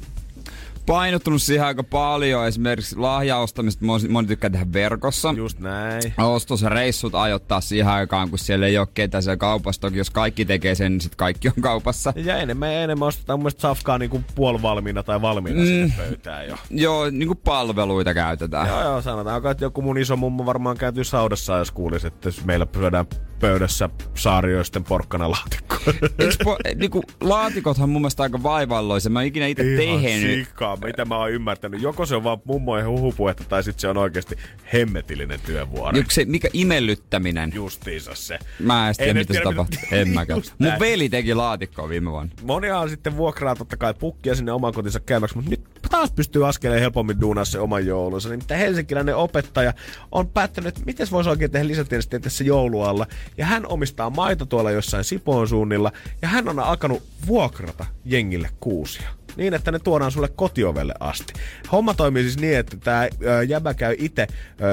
painottunut siihen aika paljon. Esimerkiksi lahjaostamista moni, moni tykkää tehdä verkossa. Just näin. Ostosreissut ajoittaa siihen aikaan, kun siellä ei ole ketään siellä kaupassa. Toki jos kaikki tekee sen, niin sitten kaikki on kaupassa. Ja enemmän ja enemmän ostetaan mun mielestä safkaa niin kuin puolivalmiina tai valmiina mm. sinne pöytään jo. Joo, niin kuin palveluita käytetään. Joo, joo, sanotaanko, että joku mun iso mummo varmaan käytyy saudassa, jos kuulisi, että meillä syödään pöydässä saarioisten porkkana laatikko. Po, niinku, laatikothan mun mielestä aika vaivalloisia. Mä en ikinä itse Ihan tehnyt. sikaa, mitä mä oon ymmärtänyt. Joko se on vaan mummojen huhupuhetta, tai sitten se on oikeasti hemmetillinen työvuori. Joku se, mikä imellyttäminen. Justiinsa se. Mä en tiedä, miten se mitä- En mäkään. Mun veli teki laatikkoa viime vuonna. Moniaan sitten vuokraa totta kai pukkia sinne oman kotinsa käymäksi, mutta nyt taas pystyy askeleen helpommin duunaa se oman joulunsa. Nimittäin helsinkiläinen opettaja on päättänyt, että miten voisi oikein tehdä lisätiedosteen tässä joulualla. Ja hän omistaa maita tuolla jossain Sipoon suunnilla. Ja hän on alkanut vuokrata jengille kuusia niin, että ne tuodaan sulle kotiovelle asti. Homma toimii siis niin, että tämä jäbä käy itse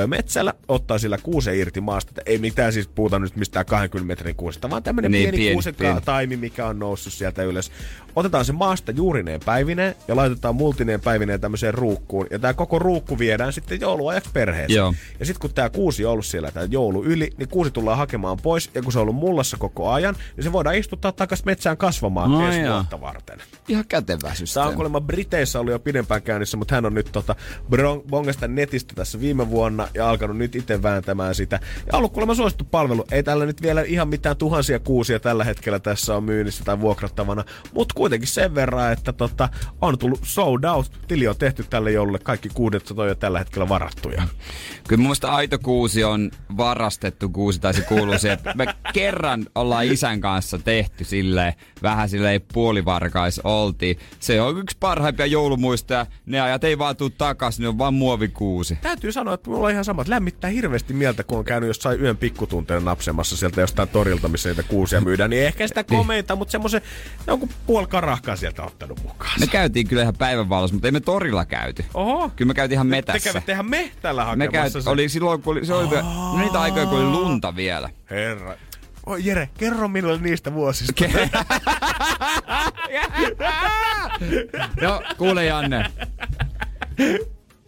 metsällä, ottaa sillä kuusen irti maasta. Että ei mitään siis puhuta nyt mistään 20 metrin kuusesta, vaan tämmöinen niin, pieni, pieni kuusen pieni. taimi, mikä on noussut sieltä ylös. Otetaan se maasta juurineen päivineen ja laitetaan multineen päivineen tämmöiseen ruukkuun. Ja tämä koko ruukku viedään sitten jouluajaksi perheeseen. Joo. Ja sitten kun tämä kuusi on ollut siellä tämä joulu yli, niin kuusi tullaan hakemaan pois. Ja kun se on ollut mullassa koko ajan, niin se voidaan istuttaa takaisin metsään kasvamaan no, ensi vuotta varten. Ihan kätevä systeemi. Tämä on kuulemma Briteissä ollut jo pidempään käynnissä, mutta hän on nyt tota, bongasta netistä tässä viime vuonna ja alkanut nyt itse vääntämään sitä. Ja ollut kuulemma suosittu palvelu. Ei tällä nyt vielä ihan mitään tuhansia kuusia tällä hetkellä tässä on myynnissä tai vuokrattavana, mutta kuitenkin sen verran, että tota, on tullut sold out. Tili on tehty tälle joululle. Kaikki kuudet on jo tällä hetkellä varattuja. Kyllä mun aito kuusi on varastettu kuusi, tai se kuuluu siihen, että me kerran ollaan isän kanssa tehty silleen, vähän silleen puolivarkais oltiin. Se on yksi parhaimpia joulumuistoja. Ne ajat ei vaan tuu takas, ne on vaan muovikuusi. Täytyy sanoa, että mulla on ihan samat. Lämmittää hirveästi mieltä, kun on käynyt jossain yön pikkutunteen napsemassa sieltä jostain torilta, missä niitä kuusia myydään. Niin ehkä sitä komeita, mutta semmoisen jonkun puoli karahkaa sieltä ottanut mukaan. Me käytiin kyllä ihan päivänvalossa, mutta ei me torilla käyty. Oho. Kyllä me käytiin ihan metässä. Te kävitte ihan me tällä hakemassa. Me käyt, oli silloin, kun oli, se oli, oh. niitä aikoja, kun oli lunta vielä. Herra. Oi Jere, kerro minulle niistä vuosista. Ke- no, kuule Janne.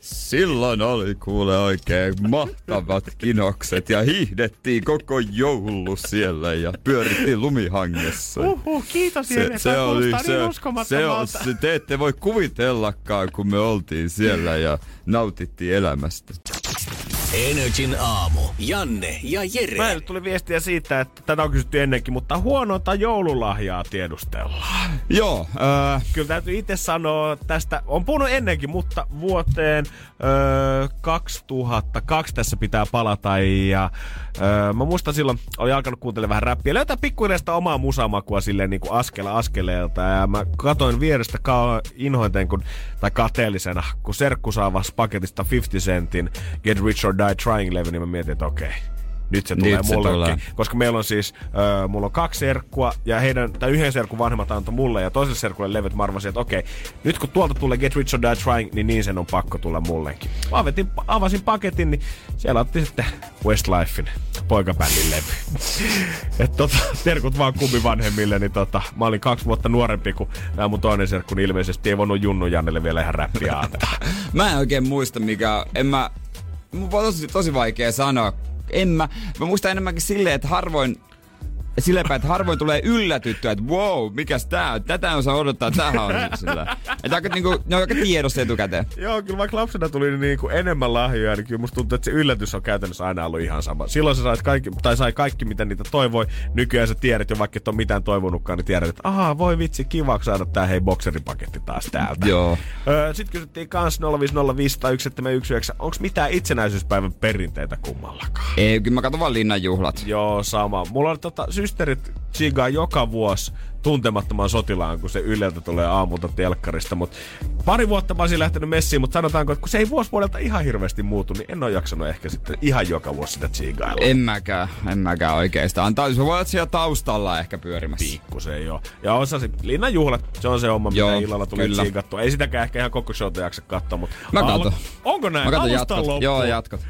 Silloin oli kuule oikein mahtavat kinokset ja hiihdettiin koko joulu siellä ja pyörittiin lumihangessa. Uhuh, kiitos se, se oli niin se, se, on, se, te ette voi kuvitellakaan, kun me oltiin siellä ja nautittiin elämästä. Energin aamu. Janne ja Jere. Mä tuli viestiä siitä, että tätä on kysytty ennenkin, mutta huonointa joululahjaa tiedustellaan. Joo. Äh... Kyllä täytyy itse sanoa tästä, on puhunut ennenkin, mutta vuoteen äh, 2002 tässä pitää palata ja äh, mä muistan silloin, oli alkanut kuuntelemaan vähän räppiä, löytää pikkuhiljaa omaa musamakua silleen niin kuin askela askeleelta ja mä katoin vierestä ka- inhointen kun, tai kateellisena, kun serkku saa paketista 50 centin Get Rich or Die Trying-levy, niin mä mietin, että okei, okay, nyt se tulee nyt se mullekin. Tulee. Koska meillä on siis, äh, mulla on kaksi serkkua ja heidän, tai yhden serkun vanhemmat antoi mulle ja toiselle serkulle levyt. Mä arvasin, että okei, nyt kun tuolta tulee Get Rich or Die Trying, niin niin sen on pakko tulla mullekin. Mä avetin, avasin paketin, niin siellä otti sitten Westlifein poikabändin levy. Et tota, terkut vaan kummi vanhemmille, niin tota, mä olin kaksi vuotta nuorempi kuin tämä mun toinen serkku, niin ilmeisesti ei voinut Junnu Jannelle vielä ihan räppiä antaa. mä en oikein muista mikä, en mä, mun on tosi, tosi vaikea sanoa. En mä, mä muistan enemmänkin silleen, että harvoin silleen että harvoin tulee yllätyttyä, että wow, mikäs tää on, tätä on saa odottaa, tähän on sillä. Että aika, niinku, ne on aika tiedossa etukäteen. Joo, kyllä vaikka lapsena tuli niinku enemmän lahjoja, niin kyllä musta tuntuu, että se yllätys on käytännössä aina ollut ihan sama. Silloin sä sait kaikki, tai sai kaikki, mitä niitä toivoi. Nykyään sä tiedät jo, vaikka et ole mitään toivonutkaan, niin tiedät, että ahaa, voi vitsi, kiva saada tää hei bokseripaketti taas täältä. Joo. Öö, Sitten kysyttiin kans 050501719, onko mitään itsenäisyyspäivän perinteitä kummallakaan? Ei, kyllä mä katson vaan linnanjuhlat. Joo, sama. Mulla on tota, systerit chigaa joka vuosi tuntemattoman sotilaan, kun se Yleltä tulee aamulta telkkarista. Mutta pari vuotta mä olisin lähtenyt messiin, mutta sanotaanko, että kun se ei vuosi vuodelta ihan hirveästi muutu, niin en ole jaksanut ehkä sitten ihan joka vuosi sitä chigailla. En mäkään, en mäkään oikeastaan. Tai se voi olla siellä taustalla ehkä pyörimässä. Pikkusen joo. Ja osasin, Linnan juhlat, se on se oma, mitä joo, illalla tulee chigattua. Ei sitäkään ehkä ihan koko showta jaksa katsoa, mutta... Mä katon. Onko näin? Mä katon jatkot. Joo, jatkot.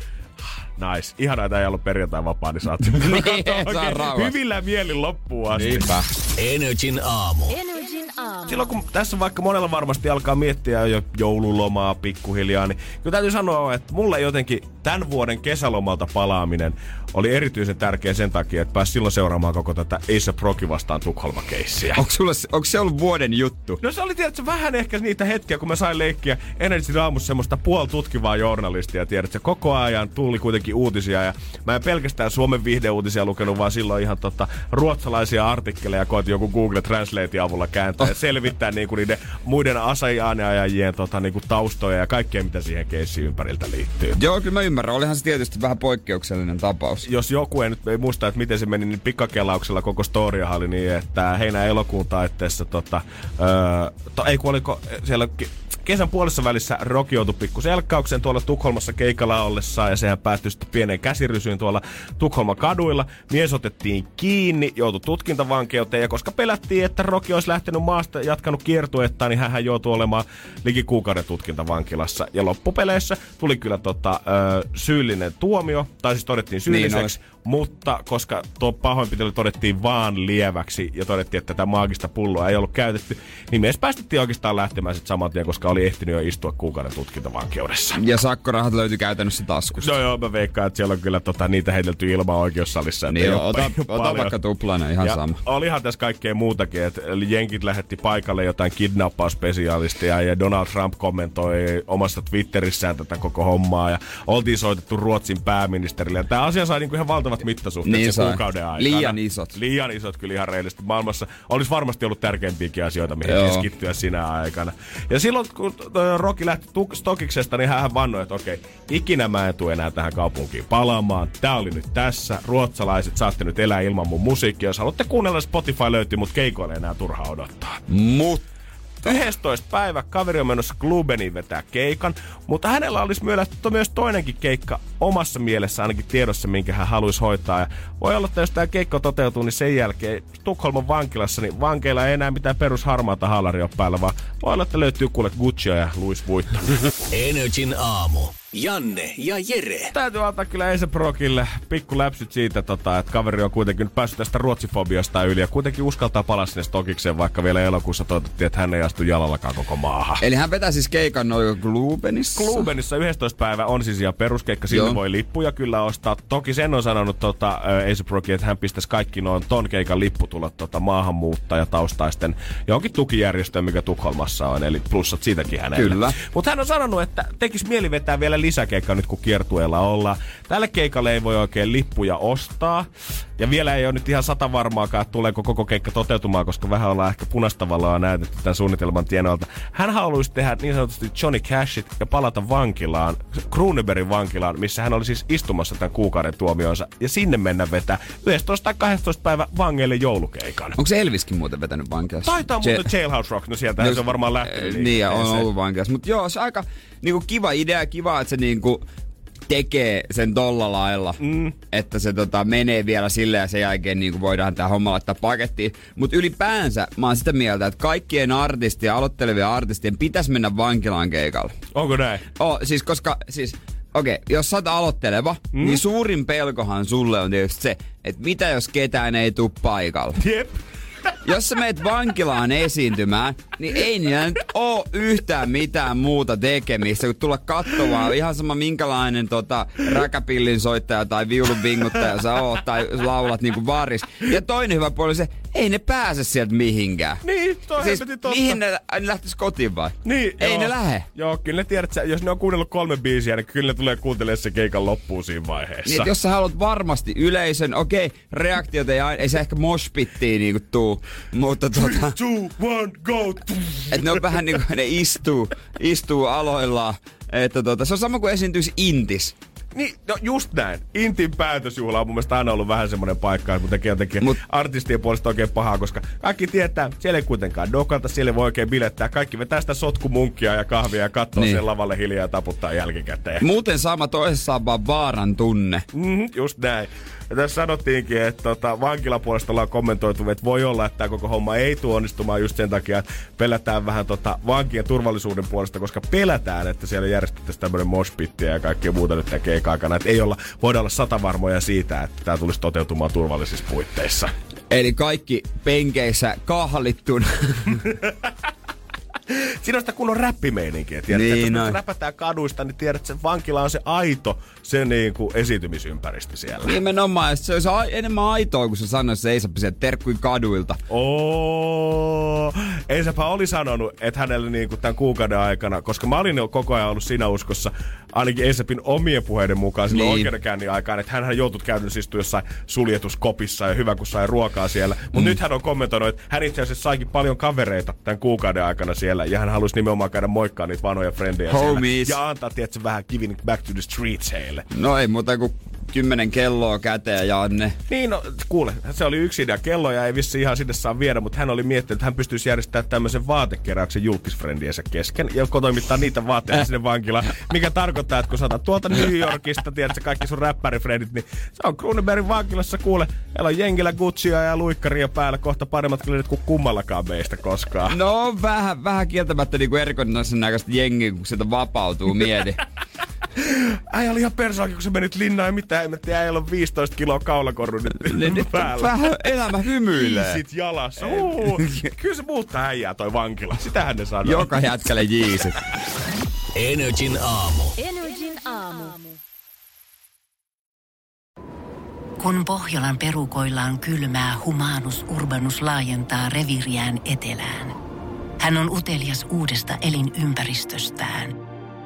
Nice. Ihanaa, että ei ollut perjantai vapaa, niin saat niin, hyvillä mielin loppuun asti. Niinpä. Energin aamu. Energin aamu. Silloin kun tässä vaikka monella varmasti alkaa miettiä jo joululomaa pikkuhiljaa, niin kyllä täytyy sanoa, että mulle jotenkin tämän vuoden kesälomalta palaaminen oli erityisen tärkeä sen takia, että pääsi silloin seuraamaan koko tätä Ace Proki vastaan Tukholma-keissiä. Onko, sulla, onko se ollut vuoden juttu? No se oli tietysti vähän ehkä niitä hetkiä, kun mä sain leikkiä Energy aamussa semmoista puoltutkivaa journalistia, tiedätkö? Koko ajan tuli kuitenkin uutisia ja mä en pelkästään Suomen viihdeuutisia lukenut, vaan silloin ihan tota, ruotsalaisia artikkeleja koitin joku Google Translate avulla kääntää selvittää niinku niiden muiden asianajajien tota, niinku taustoja ja kaikkea, mitä siihen keissiin ympäriltä liittyy. Joo, kyllä mä ymmärrän. Olihan se tietysti vähän poikkeuksellinen tapaus. Jos joku ei nyt ei muista, että miten se meni, niin pikkakelauksella koko storia oli niin, että heinä-elokuun taitteessa tota, öö, to, ei kun oliko siellä kesän puolessa välissä Roki joutui pikku selkkaukseen tuolla Tukholmassa keikalla ollessaan ja sehän päättyi sitten pieneen käsirysyyn tuolla Tukholman kaduilla. Mies otettiin kiinni, joutui tutkintavankeuteen ja koska pelättiin, että Roki olisi lähtenyt maasta jatkanut kiertuetta, niin hän joutui olemaan liki kuukauden tutkintavankilassa. Ja loppupeleissä tuli kyllä tota, ö, syyllinen tuomio, tai siis todettiin syylliseksi, niin mutta koska tuo pahoinpitely todettiin vaan lieväksi ja todettiin, että tätä maagista pulloa ei ollut käytetty, niin mies päästettiin oikeastaan lähtemään sitten saman tien, koska oli ehtinyt jo istua kuukauden tutkintavankeudessa. Ja sakkorahat löytyi käytännössä taskusta. No joo, mä veikkaan, että siellä on kyllä tota, niitä heitelty ilman oikeussalissa. Niin joo, ota, ota vaikka tuplana ihan ja sama. Olihan tässä kaikkea muutakin, että jenkit lähetti paikalle jotain kidnappauspesialistia ja Donald Trump kommentoi omassa Twitterissään tätä koko hommaa ja oltiin soitettu Ruotsin pääministerille. Tämä asia sai niinku ihan valtavat mittasuhteet niin se kuukauden aikana. Liian isot. Liian isot kyllä ihan reilisti. Maailmassa olisi varmasti ollut tärkeimpiäkin asioita, mihin Joo. keskittyä sinä aikana. Ja silloin, kun Rocky lähti Stokiksesta, niin hän vannoi, että okei, ikinä mä en tule enää tähän kaupunkiin palaamaan. Tää oli nyt tässä. Ruotsalaiset, saatte nyt elää ilman mun musiikkia. Jos haluatte kuunnella, Spotify löytyy, mutta keikoille enää turha odottaa. Mutta 11. päivä kaveri on menossa Klubeniin vetää keikan, mutta hänellä olisi myös toinenkin keikka omassa mielessä ainakin tiedossa, minkä hän haluaisi hoitaa. Ja voi olla, että jos tämä keikka toteutuu, niin sen jälkeen Tukholman vankilassa, niin vankeilla ei enää mitään perusharmaata haalaria päällä, vaan voi olla, että löytyy kuule Guccia ja Louis Vuitton. Energin aamu. Janne ja Jere. Täytyy antaa kyllä Ese Brokille pikku läpsyt siitä, tota, että kaveri on kuitenkin nyt päässyt tästä ruotsifobiasta yli ja kuitenkin uskaltaa palaa sinne Stokikseen, vaikka vielä elokuussa toivottiin, että hän ei astu jalallakaan koko maahan. Eli hän vetää siis keikan noin Glubenissa? Glubenissa 11. päivä on siis ihan peruskeikka, sinne Joo. voi lippuja kyllä ostaa. Toki sen on sanonut tota, Ase Broki, että hän pistäisi kaikki noin ton keikan lipputulot tota, maahanmuuttajataustaisten johonkin tukijärjestöön, mikä Tukholmassa on, eli plussat siitäkin hänelle. Kyllä. Mutta hän on sanonut, että tekisi mieli vetää vielä lisäkeikka nyt kun kiertueella ollaan. Tällä keikalle ei voi oikein lippuja ostaa. Ja vielä ei ole nyt ihan sata varmaakaan, että tuleeko koko keikka toteutumaan, koska vähän ollaan ehkä punastavalla näytetty tämän suunnitelman tienoilta. Hän haluaisi tehdä niin sanotusti Johnny Cashit ja palata vankilaan, Krunebergin vankilaan, missä hän oli siis istumassa tämän kuukauden tuomionsa. Ja sinne mennä vetää 11 tai 12 päivä vangeille joulukeikan. Onko se Elviskin muuten vetänyt vankilassa? Taitaa J- muuten Jailhouse Rock, no sieltä no, se on varmaan lähtenyt. Niin, ja on ollut vankilassa. Mutta joo, se aika niinku kiva idea, kiva, että se niinku tekee sen tolla lailla, mm. että se tota, menee vielä sille ja sen jälkeen niin voidaan tämä homma laittaa pakettiin. Mutta ylipäänsä mä oon sitä mieltä, että kaikkien artistien, aloittelevien artistien pitäisi mennä vankilaan keikalle. Onko näin? Oh, siis koska, siis okei, okay, jos sä oot aloitteleva, mm. niin suurin pelkohan sulle on tietysti se, että mitä jos ketään ei tuu paikalle. Jep jos sä meet vankilaan esiintymään, niin ei niillä nyt oo yhtään mitään muuta tekemistä kuin tulla katsomaan. Ihan sama minkälainen tota, räkäpillin soittaja tai viulun vinguttaja sä oot tai laulat niinku varis. Ja toinen hyvä puoli se, ei ne pääse sieltä mihinkään. Niin, toi siis totta. mihin ne, ne lähtis kotiin vai? Niin, Ei joo. ne lähe. Joo, kyllä ne tiedät, jos ne on kuunnellut kolme biisiä, niin kyllä ne tulee kuuntelemaan se keikan loppuun siinä vaiheessa. Niin, jos sä haluat varmasti yleisön, okei, okay, reaktiot ei, ei se ehkä moshpittiin niinku tuu, mutta tota... Three, two, one, go! Et ne on vähän niinku, ne istuu, istuu aloillaan. Että tota, se on sama kuin esiintyisi Intis. Niin, no just näin. Intin päätösjuhla on mun mielestä aina ollut vähän semmoinen paikka, että tekee jotenkin Mut, artistien puolesta oikein pahaa, koska kaikki tietää, siellä ei kuitenkaan dokata, siellä ei voi oikein bilettää. Kaikki vetää sitä sotkumunkkia ja kahvia ja katsoo niin. sen lavalle hiljaa ja taputtaa jälkikäteen. Muuten sama toisessa on vaan vaaran tunne. Mm-hmm, just näin. Ja tässä sanottiinkin, että tota, vankilapuolesta ollaan kommentoitu, että voi olla, että tämä koko homma ei tule onnistumaan just sen takia, että pelätään vähän tota, vankien turvallisuuden puolesta, koska pelätään, että siellä järjestettäisiin tämmöinen moshpittiä ja kaikkea muuta nyt tekee aikana. Että ei olla, voida olla satavarmoja siitä, että tämä tulisi toteutumaan turvallisissa puitteissa. Eli kaikki penkeissä kahlittuna. Siinä on sitä kunnon räppimeininkiä, tiedät, niin, että jos räpätään kaduista, niin tiedät, että vankila on se aito, se niin kuin esiintymisympäristö siellä. Nimenomaan, se olisi enemmän aitoa, kun sä sanoit, että se ei saa terkkui kaduilta. Oo, Esapä oli sanonut, että hänelle niin kuin tämän kuukauden aikana, koska mä olin jo koko ajan ollut siinä uskossa, ainakin Esapin omien puheiden mukaan silloin niin. oikeudenkäynnin aikaan, että hän joutui käytännössä istua jossain suljetuskopissa ja hyvä kun sai ruokaa siellä. Mutta mm. nyt hän on kommentoinut, että hän itse asiassa saikin paljon kavereita tämän kuukauden aikana siellä ja hän halusi nimenomaan käydä moikkaa niitä vanhoja frendejä Homies. siellä. Ja antaa, tietysti vähän giving back to the streets heille. No ei muuta kuin kymmenen kelloa käteen, Janne. Niin, no kuule, se oli yksi idea. Kelloja ei vissi ihan sinne saa viedä, mutta hän oli miettinyt, että hän pystyisi järjestämään tämmöisen vaatekeräyksen julkisfrendiensä kesken ja toimittaa niitä vaatteita sinne vankilaan. Mikä tarkoittaa, että kun saatat tuolta New Yorkista, tiedätkö, kaikki sun räppärifrendit, niin se on Krunebergin vankilassa, kuule, meillä on jengillä Guccia ja luikkaria päällä kohta paremmat klienit kuin kummallakaan meistä koskaan. No vähän, vähän kieltämättä niin kuin erikoinen näköistä jengiä, kun sieltä vapautuu mieli. Äijä oli ihan persaakin, kun se menit linnaan ja mitään hemmettiä, äijällä on 15 kiloa kaulakorru nyt päällä. Vähän elämä hymyilee. Jiisit jalassa. Kyllä se muuttaa äijää toi vankila. Sitähän ne sanoo. Joka jätkälle jiisit. Energin aamu. Energin aamu. Kun Pohjolan perukoillaan kylmää, humanus urbanus laajentaa reviriään etelään. Hän on utelias uudesta elinympäristöstään –